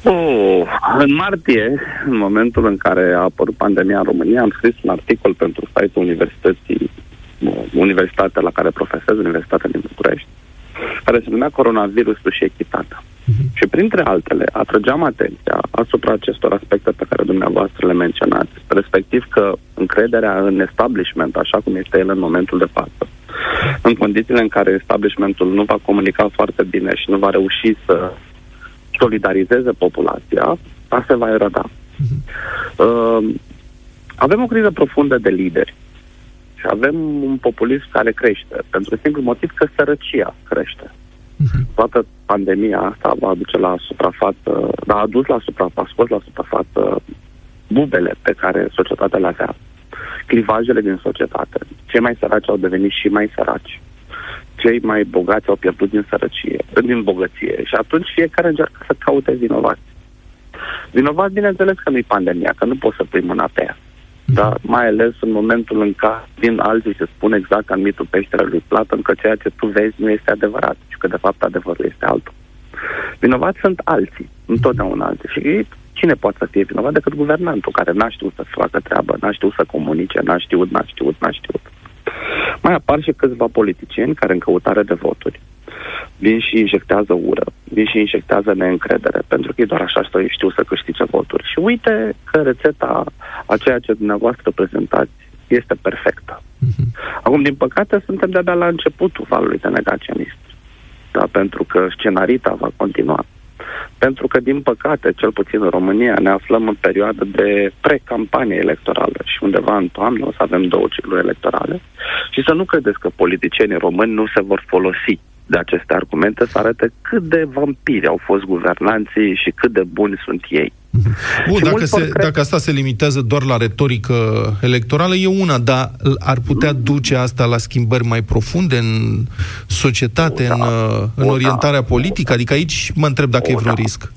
[SPEAKER 8] Oh, în martie, în momentul în care a apărut pandemia în România, am scris un articol pentru site-ul Universității, Universitatea la care profesez, Universitatea din București, care se numea Coronavirusul și Echitatea. Uh-huh. Și printre altele, atrăgeam atenția asupra acestor aspecte pe care dumneavoastră le menționați, respectiv că încrederea în establishment, așa cum este el în momentul de față, în condițiile în care establishmentul nu va comunica foarte bine și nu va reuși să solidarizeze populația, asta se va eroda. Uh-huh. Uh, avem o criză profundă de lideri și avem un populism care crește, pentru simplu motiv că sărăcia crește. Uh-huh. Toată pandemia asta va aduce la suprafață, a adus la suprafață, scos la suprafață bubele pe care societatea le avea clivajele din societate. Cei mai săraci au devenit și mai săraci. Cei mai bogați au pierdut din sărăcie, din bogăție. Și atunci fiecare încearcă să caute vinovați. Vinovați, bineînțeles că nu-i pandemia, că nu poți să pui mâna pe ea. Dar mai ales în momentul în care din alții se spune exact ca în mitul peșterelui Platon că ceea ce tu vezi nu este adevărat și că de fapt adevărul este altul. Vinovați sunt alții, întotdeauna alții. Și cine poate să fie vinovat decât guvernantul, care n-a știut să facă treabă, n-a știut să comunice, n-a știut, n-a știut, n-a știut. Mai apar și câțiva politicieni care în căutare de voturi vin și injectează ură, vin și injectează neîncredere, pentru că e doar așa să știu să câștige voturi. Și uite că rețeta a ceea ce dumneavoastră prezentați este perfectă. Uh-huh. Acum, din păcate, suntem de-abia la începutul valului de negaționist. Da, pentru că scenarita va continua. Pentru că, din păcate, cel puțin în România, ne aflăm în perioadă de pre-campanie electorală și undeva în toamnă o să avem două cicluri electorale și să nu credeți că politicienii români nu se vor folosi de aceste argumente să arate cât de vampiri au fost guvernanții și cât de buni sunt ei.
[SPEAKER 3] Bun, dacă, se, cred... dacă asta se limitează doar la retorică electorală, e una, dar ar putea duce asta la schimbări mai profunde în societate, o, da, în, în orientarea da, politică? Adică aici mă întreb dacă o, e vreun da. risc.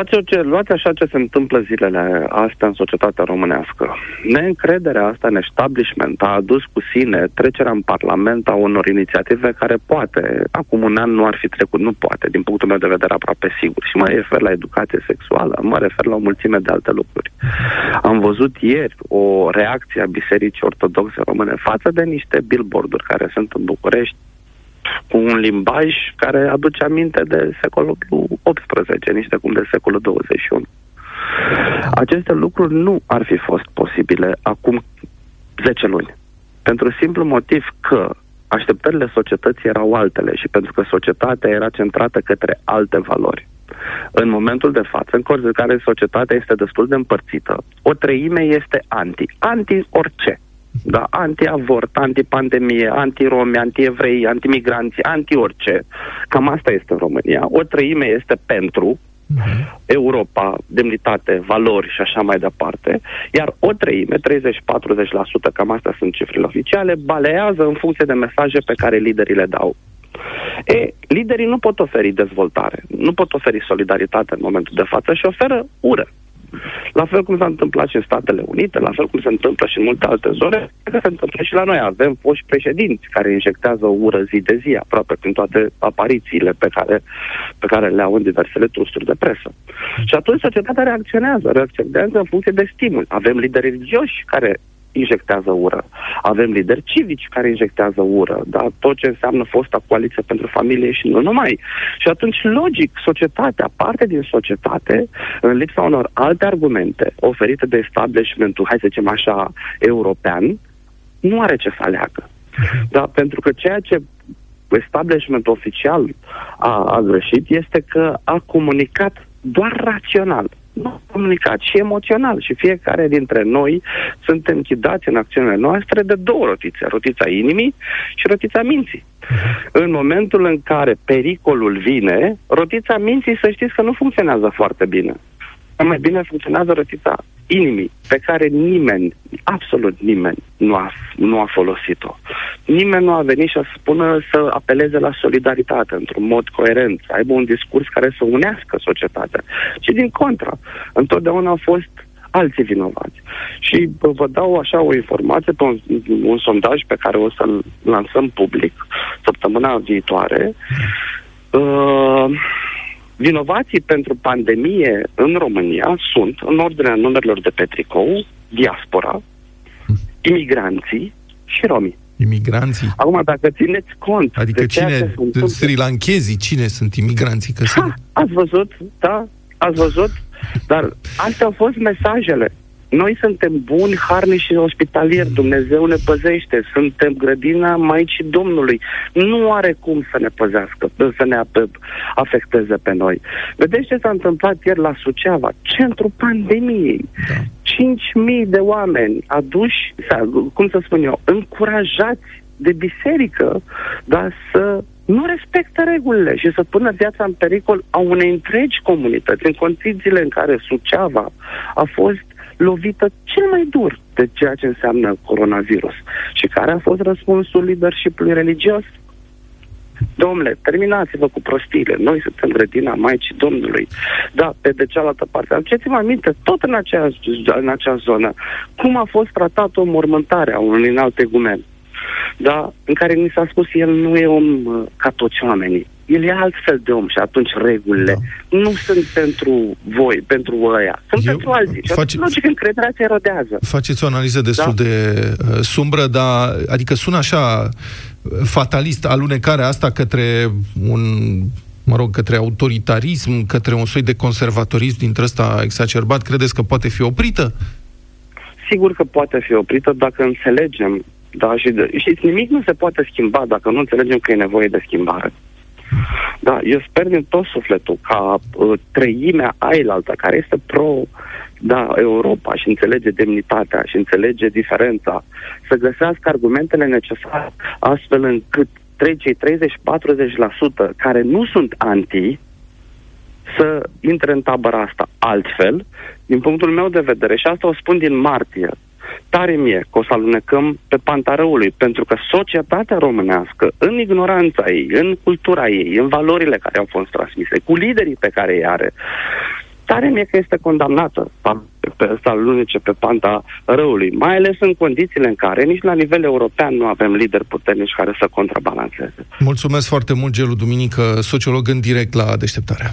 [SPEAKER 8] Luați, ce, luați așa ce se întâmplă zilele astea în societatea românească. Neîncrederea asta în establishment a adus cu sine trecerea în Parlament a unor inițiative care poate, acum un an nu ar fi trecut, nu poate, din punctul meu de vedere aproape sigur. Și mă refer la educație sexuală, mă refer la o mulțime de alte lucruri. Am văzut ieri o reacție a Bisericii Ortodoxe Române față de niște billboarduri care sunt în București, cu un limbaj care aduce aminte de secolul XVIII, niște cum de secolul 21. Aceste lucruri nu ar fi fost posibile acum 10 luni. Pentru simplu motiv că Așteptările societății erau altele și pentru că societatea era centrată către alte valori. În momentul de față, în curs de care societatea este destul de împărțită, o treime este anti. Anti orice. Da, anti-avort, anti-pandemie, anti-romi, anti-evrei, anti-migranți, anti-orice. Cam asta este în România. O treime este pentru, Europa, demnitate, valori și așa mai departe, iar o treime, 30-40%, cam astea sunt cifrele oficiale, balează în funcție de mesaje pe care liderii le dau. E, liderii nu pot oferi dezvoltare, nu pot oferi solidaritate în momentul de față și oferă ură. La fel cum s-a întâmplat și în Statele Unite, la fel cum se întâmplă și în multe alte zone, că se întâmplă și la noi. Avem foști președinți care injectează ură zi de zi, aproape prin toate aparițiile pe care, pe care le au în diversele trusturi de presă. Și atunci societatea reacționează, reacționează în funcție de stimul. Avem lideri religioși care injectează ură. Avem lideri civici care injectează ură, da? tot ce înseamnă fosta coaliție pentru familie și nu numai. Și atunci, logic, societatea, parte din societate, în lipsa unor alte argumente oferite de establishmentul, hai să zicem așa, european, nu are ce să aleagă. Da? Pentru că ceea ce establishmentul oficial a, a greșit este că a comunicat doar rațional nu comunicat, și emoțional. Și fiecare dintre noi suntem chidați în acțiunile noastre de două rotițe. Rotița inimii și rotița minții. În momentul în care pericolul vine, rotița minții să știți că nu funcționează foarte bine mai bine funcționează rătița inimii, pe care nimeni, absolut nimeni, nu a, nu a folosit-o. Nimeni nu a venit și a spună să apeleze la solidaritate într-un mod coerent, să aibă un discurs care să unească societatea. Și din contra, întotdeauna au fost alții vinovați. Și vă dau așa o informație pe un, un sondaj pe care o să-l lansăm public săptămâna viitoare. Uh, Vinovații pentru pandemie în România sunt, în ordinea numerelor de pe tricou, diaspora, imigranții și romii.
[SPEAKER 3] Imigranții?
[SPEAKER 8] Acum, dacă țineți cont...
[SPEAKER 3] Adică
[SPEAKER 8] de
[SPEAKER 3] cine? Sri Lankezii? Cine sunt imigranții? Că
[SPEAKER 8] ha, ați văzut, da, ați văzut, dar astea au fost mesajele. Noi suntem buni, harnici și ospitalieri. Dumnezeu ne păzește. Suntem grădina Maicii Domnului. Nu are cum să ne păzească, să ne afecteze pe noi. Vedeți ce s-a întâmplat ieri la Suceava? Centrul pandemiei. Da. 5.000 de oameni aduși, cum să spun eu, încurajați de biserică, dar să nu respectă regulile și să pună viața în pericol a unei întregi comunități, în condițiile în care Suceava a fost lovită cel mai dur de ceea ce înseamnă coronavirus. Și care a fost răspunsul leadership-ului religios? Domnule, terminați-vă cu prostiile. Noi suntem grădina Maicii Domnului. Da, pe de cealaltă parte. Aduceți-vă aminte, tot în acea, în acea zonă, cum a fost tratată o mormântare a unui alt egumen. Da, în care ni s-a spus el nu e om uh, ca toți oamenii el e altfel de om și atunci regulile da. nu sunt pentru voi, pentru ăia, sunt Eu pentru alții. Și face... logic, încrederea se erodează.
[SPEAKER 3] Faceți o analiză destul da? de uh, sumbră, dar adică sună așa uh, fatalist alunecarea asta către un mă rog, către autoritarism, către un soi de conservatorism dintre ăsta exacerbat, credeți că poate fi oprită?
[SPEAKER 8] Sigur că poate fi oprită dacă înțelegem da, și, de, și nimic nu se poate schimba dacă nu înțelegem că e nevoie de schimbare. Da, eu sper din tot sufletul ca uh, treimea ailaltă, care este pro da, Europa și înțelege demnitatea și înțelege diferența, să găsească argumentele necesare astfel încât cei 30-40% care nu sunt anti să intre în tabăra asta altfel, din punctul meu de vedere, și asta o spun din martie, tare mie că o să alunecăm pe panta răului, pentru că societatea românească, în ignoranța ei, în cultura ei, în valorile care au fost transmise, cu liderii pe care îi are, tare mie că este condamnată pe, să alunece pe panta răului, mai ales în condițiile în care nici la nivel european nu avem lideri puternici care să contrabalanceze.
[SPEAKER 3] Mulțumesc foarte mult, Gelu Duminică, sociolog în direct la deșteptarea.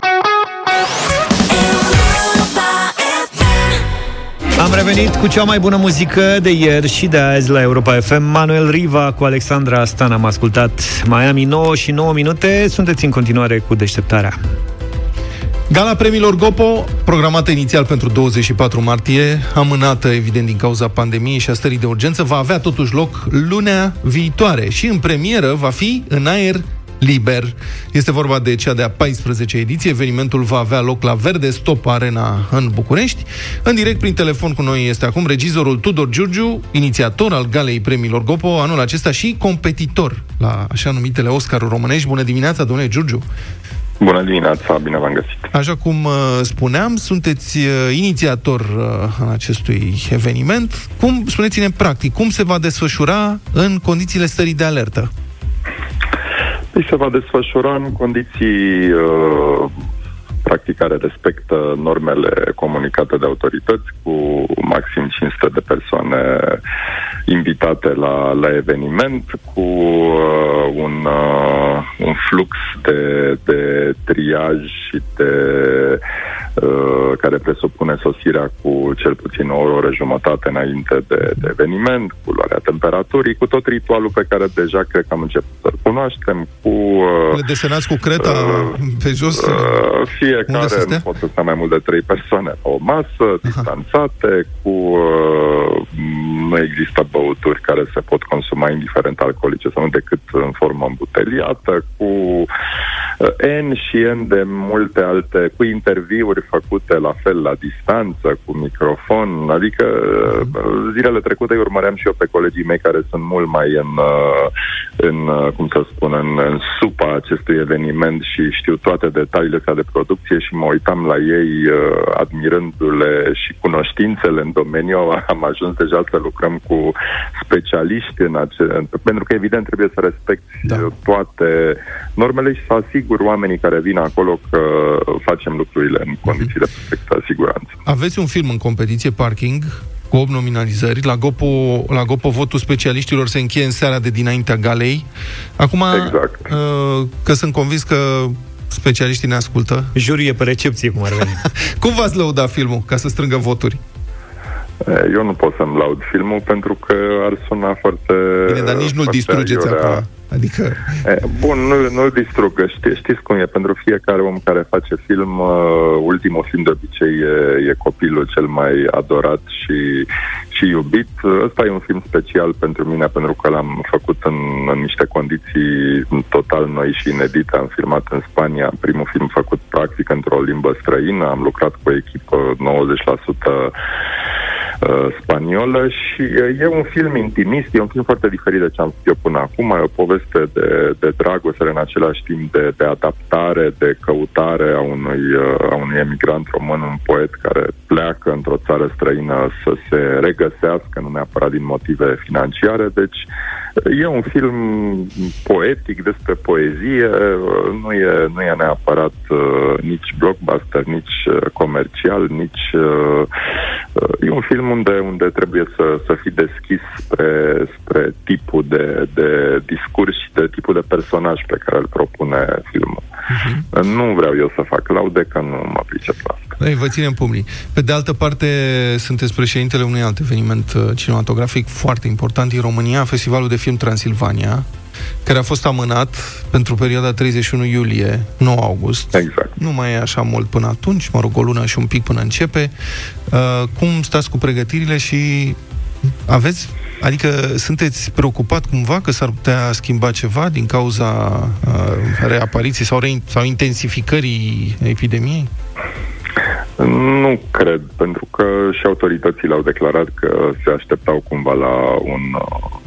[SPEAKER 1] Am revenit cu cea mai bună muzică de ieri și de azi la Europa FM. Manuel Riva cu Alexandra Stan am ascultat Miami 9 și 9 minute. Sunteți în continuare cu deșteptarea.
[SPEAKER 3] Gala premiilor Gopo, programată inițial pentru 24 martie, amânată evident din cauza pandemiei și a stării de urgență, va avea totuși loc lunea viitoare și în premieră va fi în aer liber. Este vorba de cea de-a 14 ediție. Evenimentul va avea loc la Verde Stop Arena în București. În direct prin telefon cu noi este acum regizorul Tudor Giurgiu, inițiator al Galei Premiilor Gopo anul acesta și competitor la așa numitele Oscar românești. Bună dimineața, domnule Giurgiu!
[SPEAKER 9] Bună dimineața, bine v-am găsit.
[SPEAKER 3] Așa cum uh, spuneam, sunteți uh, inițiator uh, în acestui eveniment. Cum, spuneți-ne practic, cum se va desfășura în condițiile stării de alertă?
[SPEAKER 9] Păi se va desfășura în condiții uh, practic care respectă normele comunicate de autorități cu maxim 500 de persoane invitate la, la eveniment, cu uh, un, uh, un flux de, de triaj și de Uh, care presupune sosirea cu cel puțin o oră jumătate înainte de, de eveniment, cu luarea temperaturii, cu tot ritualul pe care deja cred că am început să-l cunoaștem, cu... Uh,
[SPEAKER 3] Le desenați cu creta uh, pe jos? Uh,
[SPEAKER 9] fiecare, nu pot să stea mai mult de trei persoane. Pe o masă, Aha. distanțate, cu... Uh, nu există băuturi care se pot consuma indiferent alcoolice sau nu decât în formă îmbuteliată, cu uh, N și N de multe alte, cu interviuri făcute la fel la distanță, cu microfon, adică uh, zilele trecute îi urmăream și eu pe colegii mei care sunt mult mai în, uh, în cum să spun, în, în supa acestui eveniment și știu toate detaliile de producție și mă uitam la ei admirându-le și cunoștințele în domeniu. [laughs] Am ajuns deja să lucrăm cu specialiști în ace- pentru că evident trebuie să respecti da. toate normele și să asigur oamenii care vin acolo că facem lucrurile în condiții de perfectă siguranță.
[SPEAKER 3] Aveți un film în competiție, Parking, cu 8 nominalizări. La Gopo, la Gopo votul specialiștilor se încheie în seara de dinaintea galei. Acum, exact. Uh, că sunt convins că specialiștii ne ascultă.
[SPEAKER 1] Juriu e pe recepție, cum ar veni. [laughs]
[SPEAKER 3] cum v-ați lăuda filmul, ca să strângă voturi?
[SPEAKER 9] Eu nu pot să-mi laud filmul pentru că ar suna foarte...
[SPEAKER 3] Bine, dar nici nu-l distrugeți acum. Adică...
[SPEAKER 9] Bun, nu, nu-l distrug. Ști, știți cum e? Pentru fiecare om care face film, uh, ultimul film de obicei e, e copilul cel mai adorat și, și iubit. Ăsta e un film special pentru mine pentru că l-am făcut în, în niște condiții total noi și inedite. Am filmat în Spania, primul film făcut practic într-o limbă străină. Am lucrat cu o echipă 90% uh, spaniolă și e un film intimist, e un film foarte diferit de ce am făcut eu până acum, e o poveste de, de dragoste, în același timp de, de adaptare, de căutare a unui, uh, a unui emigrant român, un poet care pleacă într-o țară străină să se regăsească, nu neapărat din motive financiare, deci E un film poetic despre poezie, nu e, nu e neapărat uh, nici blockbuster, nici uh, comercial, nici... Uh, uh, e un film unde, unde trebuie să, să fii deschis spre, spre tipul de, de discurs și de tipul de personaj pe care îl propune filmul. Uh-huh. Nu vreau eu să fac laude, că nu mă pricep la asta.
[SPEAKER 3] Ei, vă ținem pumnii. Pe de altă parte, sunteți președintele unui alt eveniment uh, cinematografic foarte important din România, Festivalul de Film Transilvania, care a fost amânat pentru perioada 31 iulie, 9 august.
[SPEAKER 9] Exact.
[SPEAKER 3] Nu mai e așa mult până atunci, mă rog, o lună și un pic până începe. Uh, cum stați cu pregătirile și aveți Adică sunteți preocupat cumva că s-ar putea schimba ceva din cauza uh, reapariției sau, re- sau intensificării epidemiei?
[SPEAKER 9] Nu cred, pentru că și autoritățile au declarat că se așteptau cumva la un uh,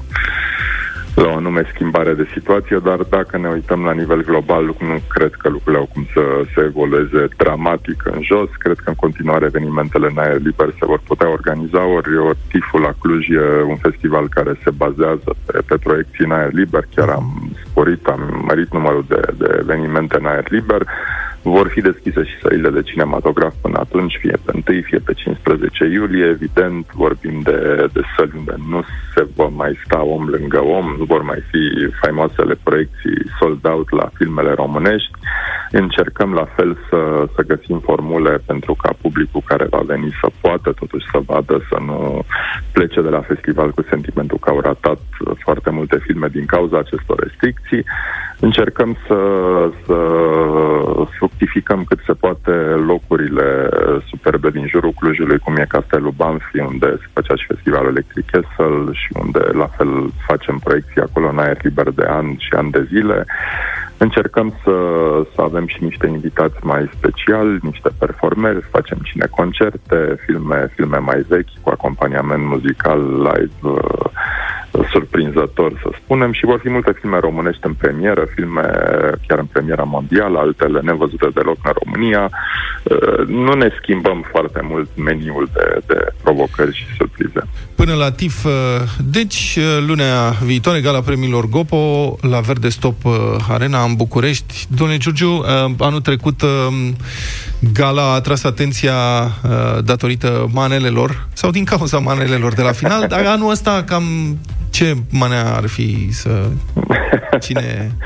[SPEAKER 9] la o anume schimbare de situație, dar dacă ne uităm la nivel global, nu cred că lucrurile au cum să se evolueze dramatic în jos. Cred că în continuare evenimentele în aer liber se vor putea organiza, ori, ori TIFul la Cluj e un festival care se bazează pe, pe proiecții în aer liber. Chiar am sporit, am mărit numărul de, de evenimente în aer liber. Vor fi deschise și sălile de cinematograf până atunci, fie pe 1, fie pe 15 iulie. Evident, vorbim de, de săli unde nu se va mai sta om lângă om, nu vor mai fi faimoasele proiecții sold out la filmele românești. Încercăm la fel să, să găsim formule pentru ca publicul care va veni să poată totuși să vadă, să nu plece de la festival cu sentimentul că au ratat foarte mult multe filme din cauza acestor restricții. Încercăm să, să fructificăm cât se poate locurile superbe din jurul Clujului, cum e Castelul Banfi, unde se făcea și festivalul Electric Castle și unde la fel facem proiecții acolo în aer liber de ani și ani de zile. Încercăm să, să avem și niște invitați mai speciali, niște performeri, facem cine concerte, filme, filme mai vechi cu acompaniament muzical live uh, surprinzător, să spunem, și vor fi multe filme românești în premieră, filme chiar în premiera mondială, altele nevăzute deloc în România. Uh, nu ne schimbăm foarte mult meniul de, de provocări și surprize.
[SPEAKER 3] Până la TIF, uh, deci uh, lunea viitoare, gala premiilor Gopo la Verde Stop Arena în București. Domnule Giurgiu, anul trecut gala a tras atenția datorită manelelor sau din cauza manelelor de la final, dar anul ăsta cam ce manea ar fi să... [laughs] Cine...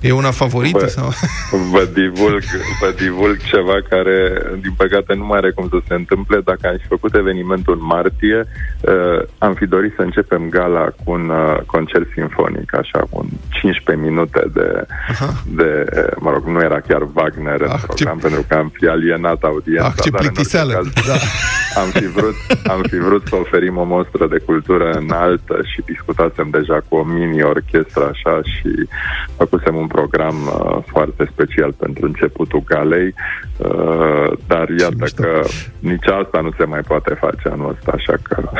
[SPEAKER 3] E una favorită?
[SPEAKER 9] Vă,
[SPEAKER 3] sau? [laughs]
[SPEAKER 9] vă, divulg, vă divulg ceva care, din păcate, nu mai are cum să se întâmple. Dacă am fi făcut evenimentul în martie, uh, am fi dorit să începem gala cu un uh, concert sinfonic, așa, cu 15 minute de, Aha. de, mă rog, nu era chiar Wagner ah, în program, ce... pentru că am fi alienat audiența.
[SPEAKER 3] Ah, ce plictiseală! Caz, da. [laughs]
[SPEAKER 9] am, fi vrut, am fi vrut să oferim o mostră de cultură înaltă și discutasem deja cu o mini-orchestră așa și făcusem un program uh, foarte special pentru începutul galei, uh, dar iată că nici asta nu se mai poate face anul ăsta, așa că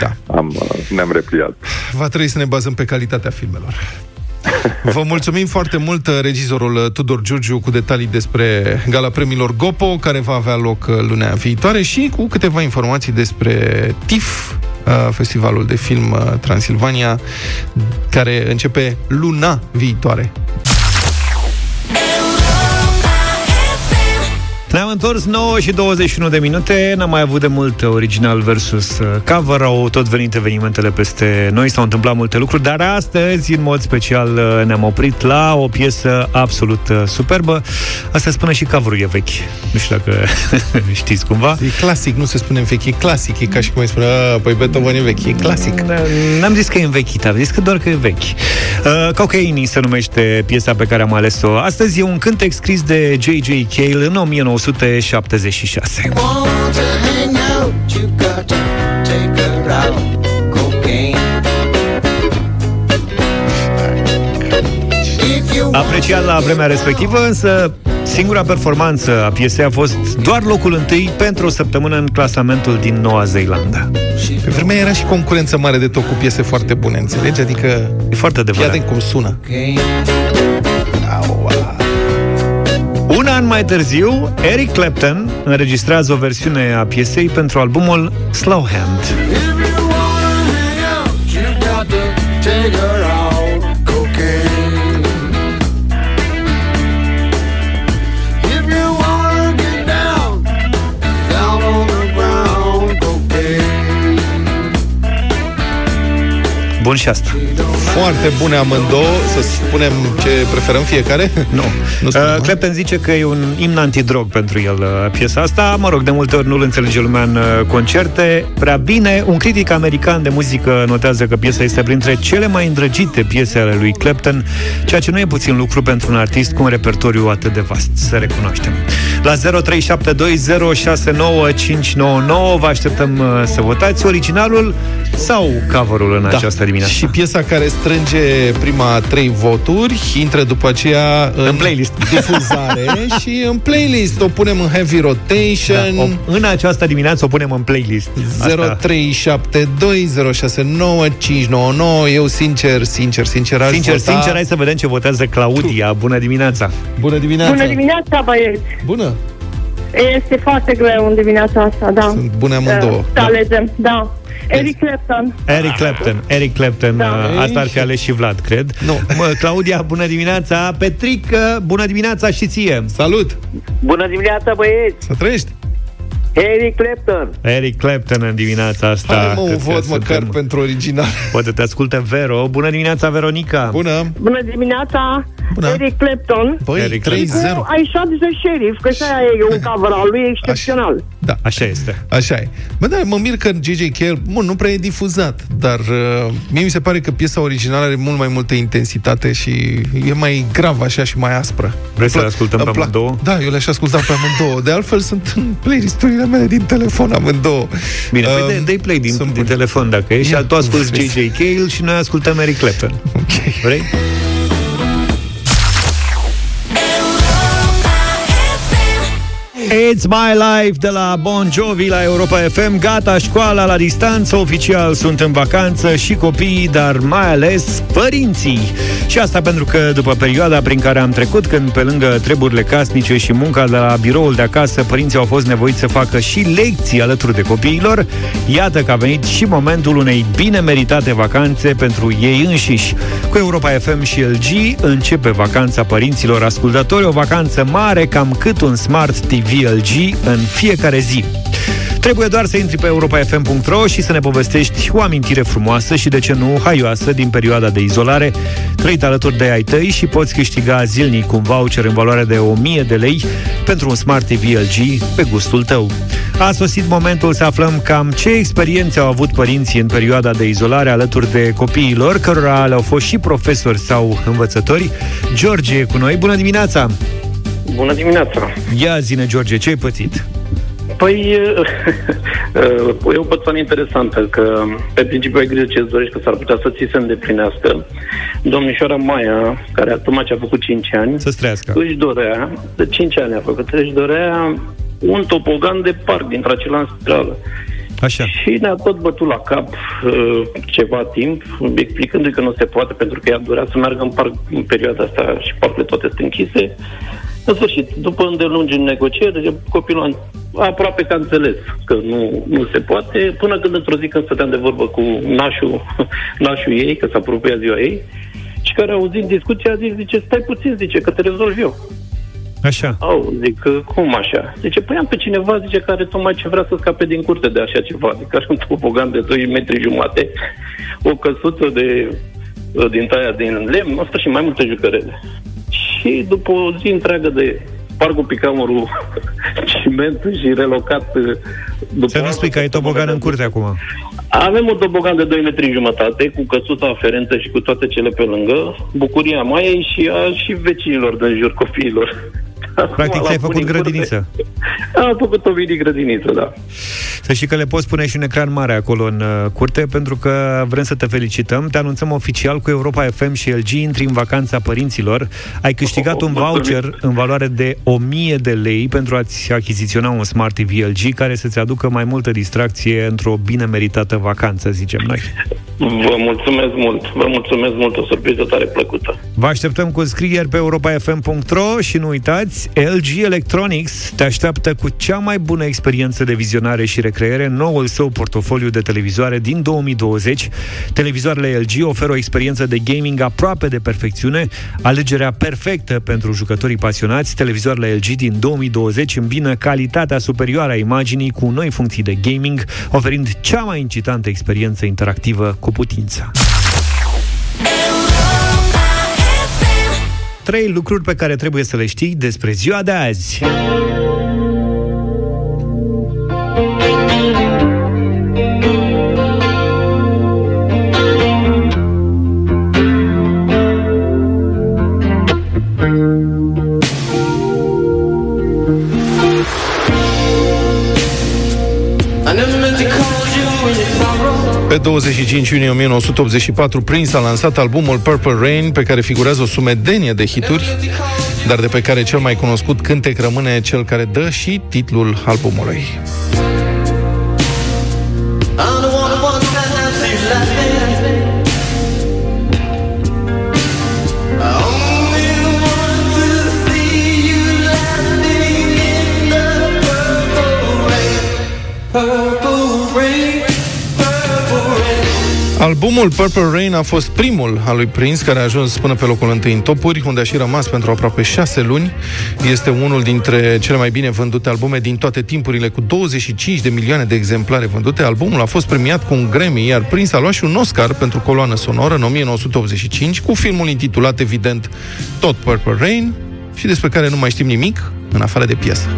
[SPEAKER 9] da. [laughs] am, uh, ne-am repliat.
[SPEAKER 3] Va trebui să ne bazăm pe calitatea filmelor. [laughs] Vă mulțumim foarte mult, regizorul Tudor Giurgiu, cu detalii despre Gala Premiilor Gopo, care va avea loc lunea viitoare și cu câteva informații despre TIF, Uh, festivalul de film uh, Transilvania, care începe luna viitoare.
[SPEAKER 1] Ne-am întors 9 și 21 de minute, n-am mai avut de mult original versus uh, cover, au tot venit evenimentele peste noi, s-au întâmplat multe lucruri, dar astăzi, în mod special, uh, ne-am oprit la o piesă absolut uh, superbă. Asta spune și coverul e vechi. Nu știu dacă [laughs] știți cumva.
[SPEAKER 3] E clasic, nu se spune vechi, e clasic, e ca și cum ai spune, păi Beethoven e vechi, e clasic.
[SPEAKER 1] N-am zis că e învechit, am zis că doar că e vechi. Uh, Cocaine se numește piesa pe care am ales-o. Astăzi e un cântec scris de J.J. Cale în 1900 1976. Apreciat la vremea respectivă, însă singura performanță a piesei a fost doar locul întâi pentru o săptămână în clasamentul din Noua Zeelandă.
[SPEAKER 3] Pe vremea era și concurență mare de tot cu piese foarte bune, înțelegi? Adică...
[SPEAKER 1] E foarte adevărat.
[SPEAKER 3] Fii cum sună. Okay.
[SPEAKER 1] Mai târziu, Eric Clapton înregistrează o versiune a piesei pentru albumul Slow Hand. Bun și asta.
[SPEAKER 3] Foarte bune amândouă, să spunem ce preferăm fiecare?
[SPEAKER 1] Nu. nu uh, Clapton zice că e un imn antidrog pentru el uh, piesa asta. Mă rog, de multe ori nu-l înțelege lumea în uh, concerte. Prea bine, un critic american de muzică notează că piesa este printre cele mai îndrăgite piese ale lui Clapton, ceea ce nu e puțin lucru pentru un artist cu un repertoriu atât de vast, să recunoaștem. La 0372069599 vă așteptăm uh, să votați originalul sau coverul în da. această dimineață.
[SPEAKER 3] Și piesa care strânge prima trei voturi intră după aceea în,
[SPEAKER 1] în playlist. [laughs]
[SPEAKER 3] difuzare și în playlist o punem în heavy rotation. Da, o,
[SPEAKER 1] în această dimineață o punem în playlist.
[SPEAKER 3] 0372069599 Eu sincer, sincer, sincer aș
[SPEAKER 1] Sincer, vota... sincer, hai să vedem ce votează Claudia. Bună dimineața!
[SPEAKER 3] Bună dimineața!
[SPEAKER 6] Bună dimineața, băieți!
[SPEAKER 3] Bună!
[SPEAKER 6] Este foarte greu în dimineața asta, da.
[SPEAKER 3] Sunt bune amândouă.
[SPEAKER 6] Să da. alegem, da. Eric Clapton.
[SPEAKER 1] Eric Clapton. Eric Clapton. Da. Uh, asta ar fi ales și Vlad, cred.
[SPEAKER 3] Nu.
[SPEAKER 1] Mă, Claudia, bună dimineața. Petric, bună dimineața și ție.
[SPEAKER 3] Salut.
[SPEAKER 10] Bună dimineața, băieți.
[SPEAKER 3] Să trăiești.
[SPEAKER 10] Eric Clapton.
[SPEAKER 1] Eric Clapton în dimineața asta.
[SPEAKER 3] Hai mă, un vot măcar suntem... pentru original.
[SPEAKER 1] Poate te asculte Vero. Bună dimineața, Veronica.
[SPEAKER 3] Bună.
[SPEAKER 6] Bună dimineața.
[SPEAKER 3] Bună.
[SPEAKER 11] Eric Clapton.
[SPEAKER 3] Băi,
[SPEAKER 1] Eric
[SPEAKER 11] Cu
[SPEAKER 3] 3-0.
[SPEAKER 11] I Shot the Sheriff, că și aia e un cover al lui excepțional.
[SPEAKER 3] Da.
[SPEAKER 1] Așa este.
[SPEAKER 3] Așa e. Bă, dar mă mir că J.J. Cale, bun, nu prea e difuzat, dar uh, mie mi se pare că piesa originală are mult mai multă intensitate și e mai grav așa și mai aspră.
[SPEAKER 1] Vreți să
[SPEAKER 3] Îmi
[SPEAKER 1] le
[SPEAKER 3] plac-
[SPEAKER 1] ascultăm
[SPEAKER 3] îmi
[SPEAKER 1] pe
[SPEAKER 3] plac-
[SPEAKER 1] amândouă?
[SPEAKER 3] Da, eu le-aș asculta pe amândouă. De altfel sunt în playlisturile mele din telefon amândouă.
[SPEAKER 1] Bine,
[SPEAKER 3] Um,
[SPEAKER 1] um, dă dă play din,
[SPEAKER 3] sunt
[SPEAKER 1] din
[SPEAKER 3] bune.
[SPEAKER 1] telefon dacă ești,
[SPEAKER 3] Ia,
[SPEAKER 1] și tu asculti
[SPEAKER 3] vezi.
[SPEAKER 1] J.J. Cale și noi ascultăm Eric Clapton.
[SPEAKER 3] Ok.
[SPEAKER 1] Vrei? It's My Life de la Bon Jovi la Europa FM Gata, școala la distanță Oficial sunt în vacanță și copiii Dar mai ales părinții. Și asta pentru că după perioada prin care am trecut Când pe lângă treburile casnice și munca de la biroul de acasă Părinții au fost nevoiți să facă și lecții alături de copiilor Iată că a venit și momentul unei bine meritate vacanțe pentru ei înșiși. Cu Europa FM și LG începe vacanța părinților ascultători O vacanță mare cam cât un Smart TV LG în fiecare zi. Trebuie doar să intri pe europafm.ro și să ne povestești o amintire frumoasă și, de ce nu, haioasă din perioada de izolare, trăit alături de ai tăi și poți câștiga zilnic un voucher în valoare de 1000 de lei pentru un Smart TV LG pe gustul tău. A sosit momentul să aflăm cam ce experiențe au avut părinții în perioada de izolare alături de copiilor, cărora le-au fost și profesori sau învățători. George e cu noi. Bună dimineața!
[SPEAKER 12] Bună dimineața!
[SPEAKER 1] Ia zine, George, ce ai pățit?
[SPEAKER 12] Păi, [laughs] e o persoană interesantă, că pe principiu ai grijă ce îți dorești, că s-ar putea să ți se îndeplinească. Domnișoara Maia, care tocmai ce a făcut 5 ani,
[SPEAKER 1] Să strească.
[SPEAKER 12] își dorea, de 5 ani a făcut, își dorea un topogan de parc dintre acela în spirală.
[SPEAKER 1] Așa.
[SPEAKER 12] Și ne-a tot bătut la cap uh, ceva timp, explicându-i că nu se poate, pentru că ea dorea să meargă în parc în perioada asta și parcurile toate sunt închise. În sfârșit, după îndelungi negocieri, copilul a aproape că a înțeles că nu, nu se poate, până când într-o zi când stăteam de vorbă cu nașul, [laughs] nașul ei, că s-a apropiat ziua ei, și care auzind discuția a zis, zice, stai puțin, zice, că te rezolv eu.
[SPEAKER 1] Așa.
[SPEAKER 12] Au, zic, că cum așa? Zice, păi am pe cineva, zice, care tocmai ce vrea să scape din curte de așa ceva. Adică are un topogan de 2 metri jumate, o căsuță de, din taia din lemn, în sfârșit mai multe jucărele. Și după o zi întreagă de parcul Picamorul [laughs] ciment și relocat după
[SPEAKER 1] Să nu spui că ai tobogan în curte acum.
[SPEAKER 12] avem un tobogan de 2 metri jumătate, cu căsuța aferentă și cu toate cele pe lângă, bucuria Maiei și a și vecinilor din jur copiilor.
[SPEAKER 1] Practic ți-ai făcut grădiniță.
[SPEAKER 12] Am făcut o mini grădiniță, da.
[SPEAKER 1] Să știi că le poți pune și un ecran mare acolo în uh, curte, pentru că vrem să te felicităm. Te anunțăm oficial cu Europa FM și LG, intri în vacanța părinților. Ai câștigat un voucher în valoare de 1000 de lei pentru a-ți achiziționa un Smart TV LG, care să-ți aducă mai multă distracție într-o bine meritată vacanță, zicem noi.
[SPEAKER 12] Vă mulțumesc mult, vă mulțumesc mult, o surpriză tare plăcută.
[SPEAKER 1] Vă așteptăm cu scrieri pe europafm.ro și nu uitați, LG Electronics te așteaptă cu cea mai bună experiență de vizionare și recreere în noul său portofoliu de televizoare din 2020. Televizoarele LG oferă o experiență de gaming aproape de perfecțiune, alegerea perfectă pentru jucătorii pasionați. Televizoarele LG din 2020 îmbină calitatea superioară a imaginii cu noi funcții de gaming, oferind cea mai incitantă experiență interactivă cu putință. Trei lucruri pe care trebuie să le știi despre ziua de azi.
[SPEAKER 3] Pe 25 iunie 1984, Prince a lansat albumul Purple Rain, pe care figurează o sumedenie de hituri, dar de pe care cel mai cunoscut cântec rămâne cel care dă și titlul albumului. Albumul Purple Rain a fost primul al lui Prince care a ajuns până pe locul întâi în topuri, unde a și rămas pentru aproape șase luni. Este unul dintre cele mai bine vândute albume din toate timpurile, cu 25 de milioane de exemplare vândute. Albumul a fost premiat cu un Grammy, iar Prince a luat și un Oscar pentru coloană sonoră în 1985, cu filmul intitulat, evident, tot Purple Rain, și despre care nu mai știm nimic, în afară de piesă.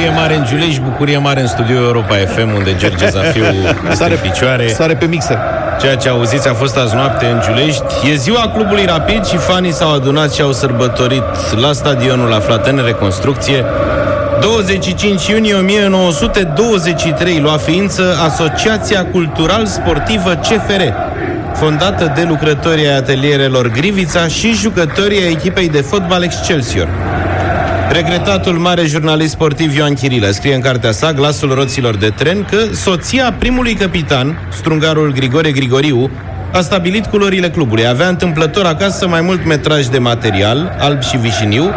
[SPEAKER 2] Bucurie mare în Giulești, bucurie mare în studio Europa FM, unde George Zafiu [laughs] este
[SPEAKER 3] Sare-
[SPEAKER 2] în picioare.
[SPEAKER 3] Sare pe mixer.
[SPEAKER 2] Ceea ce auziți a fost azi noapte în Giulești. E ziua clubului Rapid și fanii s-au adunat și au sărbătorit la stadionul aflat în reconstrucție. 25 iunie 1923 lua ființă Asociația Cultural Sportivă CFR, fondată de lucrătorii ai atelierelor Grivița și jucătorii ai echipei de fotbal Excelsior. Regretatul mare jurnalist sportiv Ioan Chirilă scrie în cartea sa Glasul roților de tren că soția primului capitan, strungarul Grigore Grigoriu, a stabilit culorile clubului. Avea întâmplător acasă mai mult metraj de material, alb și vișiniu,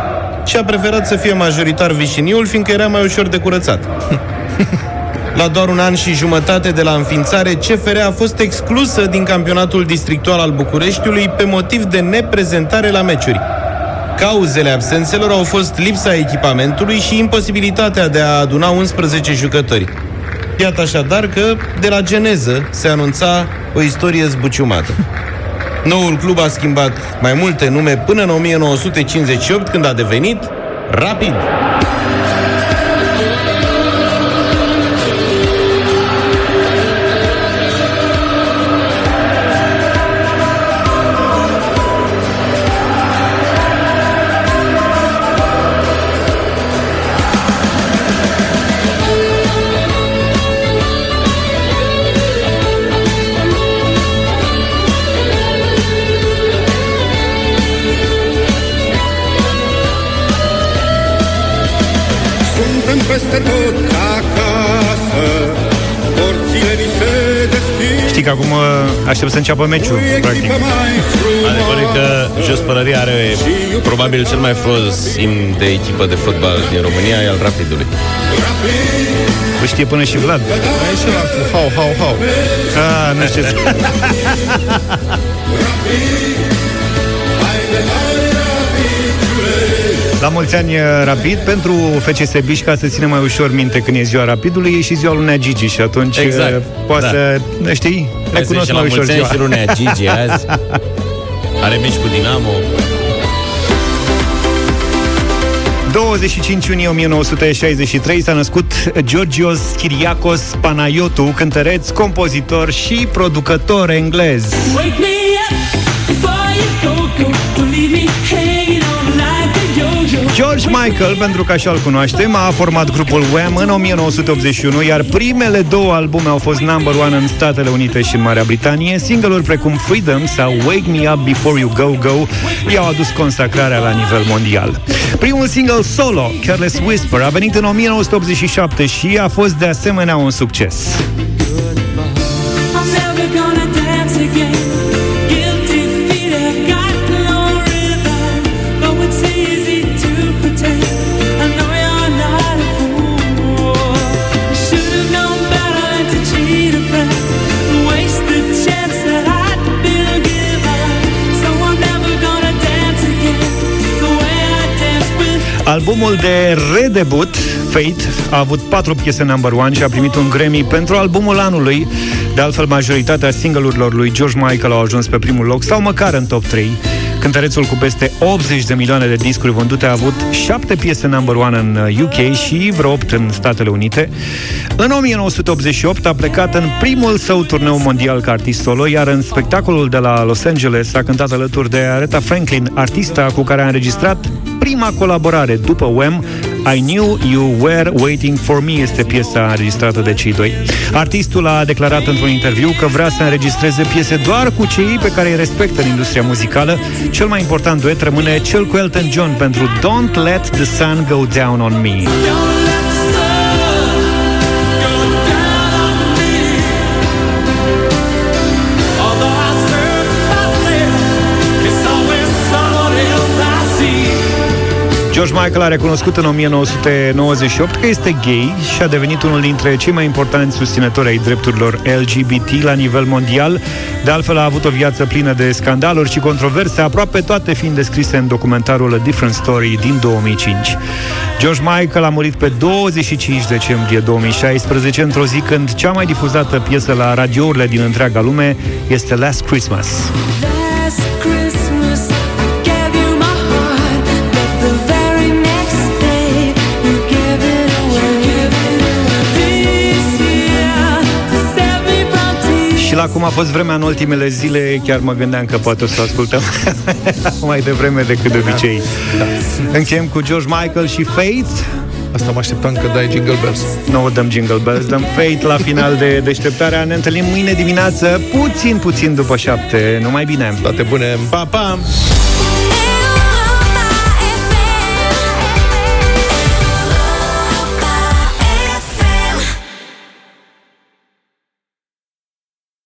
[SPEAKER 2] și a preferat să fie majoritar vișiniul, fiindcă era mai ușor de curățat. [laughs] La doar un an și jumătate de la înființare, CFR a fost exclusă din campionatul districtual al Bucureștiului pe motiv de neprezentare la meciuri. Cauzele absențelor au fost lipsa echipamentului și imposibilitatea de a aduna 11 jucători. Iată așadar că, de la geneză, se anunța o istorie zbuciumată. Noul club a schimbat mai multe nume până în 1958, când a devenit Rapid.
[SPEAKER 13] Peste tot ca acasă Porțile ni se deschid
[SPEAKER 1] Știi că acum uh, aștept să înceapă meciul, practic.
[SPEAKER 2] Adevărul e că Jos Pălăria are probabil cel mai frumos imn de echipă de fotbal din România, e al Rapidului.
[SPEAKER 1] O știe până și Vlad.
[SPEAKER 3] Mai și la cu hau, hau, hau.
[SPEAKER 1] Ah, nu știu. La mulți ani uh, rapid pentru FCSB și ca să ține mai ușor minte când e ziua rapidului, e și ziua lunea Gigi și atunci
[SPEAKER 2] Exact,
[SPEAKER 1] uh, poate
[SPEAKER 2] da.
[SPEAKER 1] să, nu știi,
[SPEAKER 2] Hai să
[SPEAKER 1] recunosc
[SPEAKER 2] zicem
[SPEAKER 1] mai
[SPEAKER 2] la
[SPEAKER 1] ușor
[SPEAKER 2] mulți ani
[SPEAKER 1] ziua.
[SPEAKER 2] și lunea Gigi [laughs] azi. Are meci cu Dinamo.
[SPEAKER 1] 25 iunie 1963 s-a născut Georgios Kyriakos Panayotou, cântăreț, compozitor și producător englez.
[SPEAKER 14] Wake me up before you go, go.
[SPEAKER 1] George Michael, pentru că așa îl cunoaștem, a format grupul Wham în 1981, iar primele două albume au fost number one în Statele Unite și în Marea Britanie. Single-uri precum Freedom sau Wake Me Up Before You Go Go i-au adus consacrarea la nivel mondial. Primul single solo, Careless Whisper, a venit în 1987 și a fost de asemenea un succes. Albumul de redebut, Fate, a avut patru piese number one și a primit un Grammy pentru albumul anului. De altfel, majoritatea singlurilor lui George Michael au ajuns pe primul loc sau măcar în top 3. Cântărețul cu peste 80 de milioane de discuri vândute a avut 7 piese number one în UK și vreo 8 în Statele Unite. În 1988 a plecat în primul său turneu mondial ca artist solo, iar în spectacolul de la Los Angeles a cântat alături de Aretha Franklin, artista cu care a înregistrat prima colaborare după Wham, I Knew You Were Waiting For Me este piesa înregistrată de cei doi. Artistul a declarat într-un interviu că vrea să înregistreze piese doar cu cei pe care îi respectă în industria muzicală. Cel mai important duet rămâne cel cu Elton John pentru Don't Let the Sun Go Down On Me. George Michael a recunoscut în 1998 că este gay și a devenit unul dintre cei mai importanti susținători ai drepturilor LGBT la nivel mondial. De altfel, a avut o viață plină de scandaluri și controverse, aproape toate fiind descrise în documentarul A Different Story din 2005. George Michael a murit pe 25 decembrie 2016, într-o zi când cea mai difuzată piesă la radiourile din întreaga lume este Last Christmas.
[SPEAKER 14] Last Christmas,
[SPEAKER 1] Și la cum a fost vremea în ultimele zile, chiar mă gândeam că poate o să o ascultăm [laughs] mai devreme decât de obicei. Da. Încheiem cu George Michael și Faith.
[SPEAKER 3] Asta mă așteptam că dai Jingle Bells.
[SPEAKER 1] Nu dăm Jingle Bells, dăm Faith la final de deșteptarea. Ne întâlnim mâine dimineață, puțin, puțin după șapte. Numai bine!
[SPEAKER 3] Toate bune!
[SPEAKER 2] Pa, pa!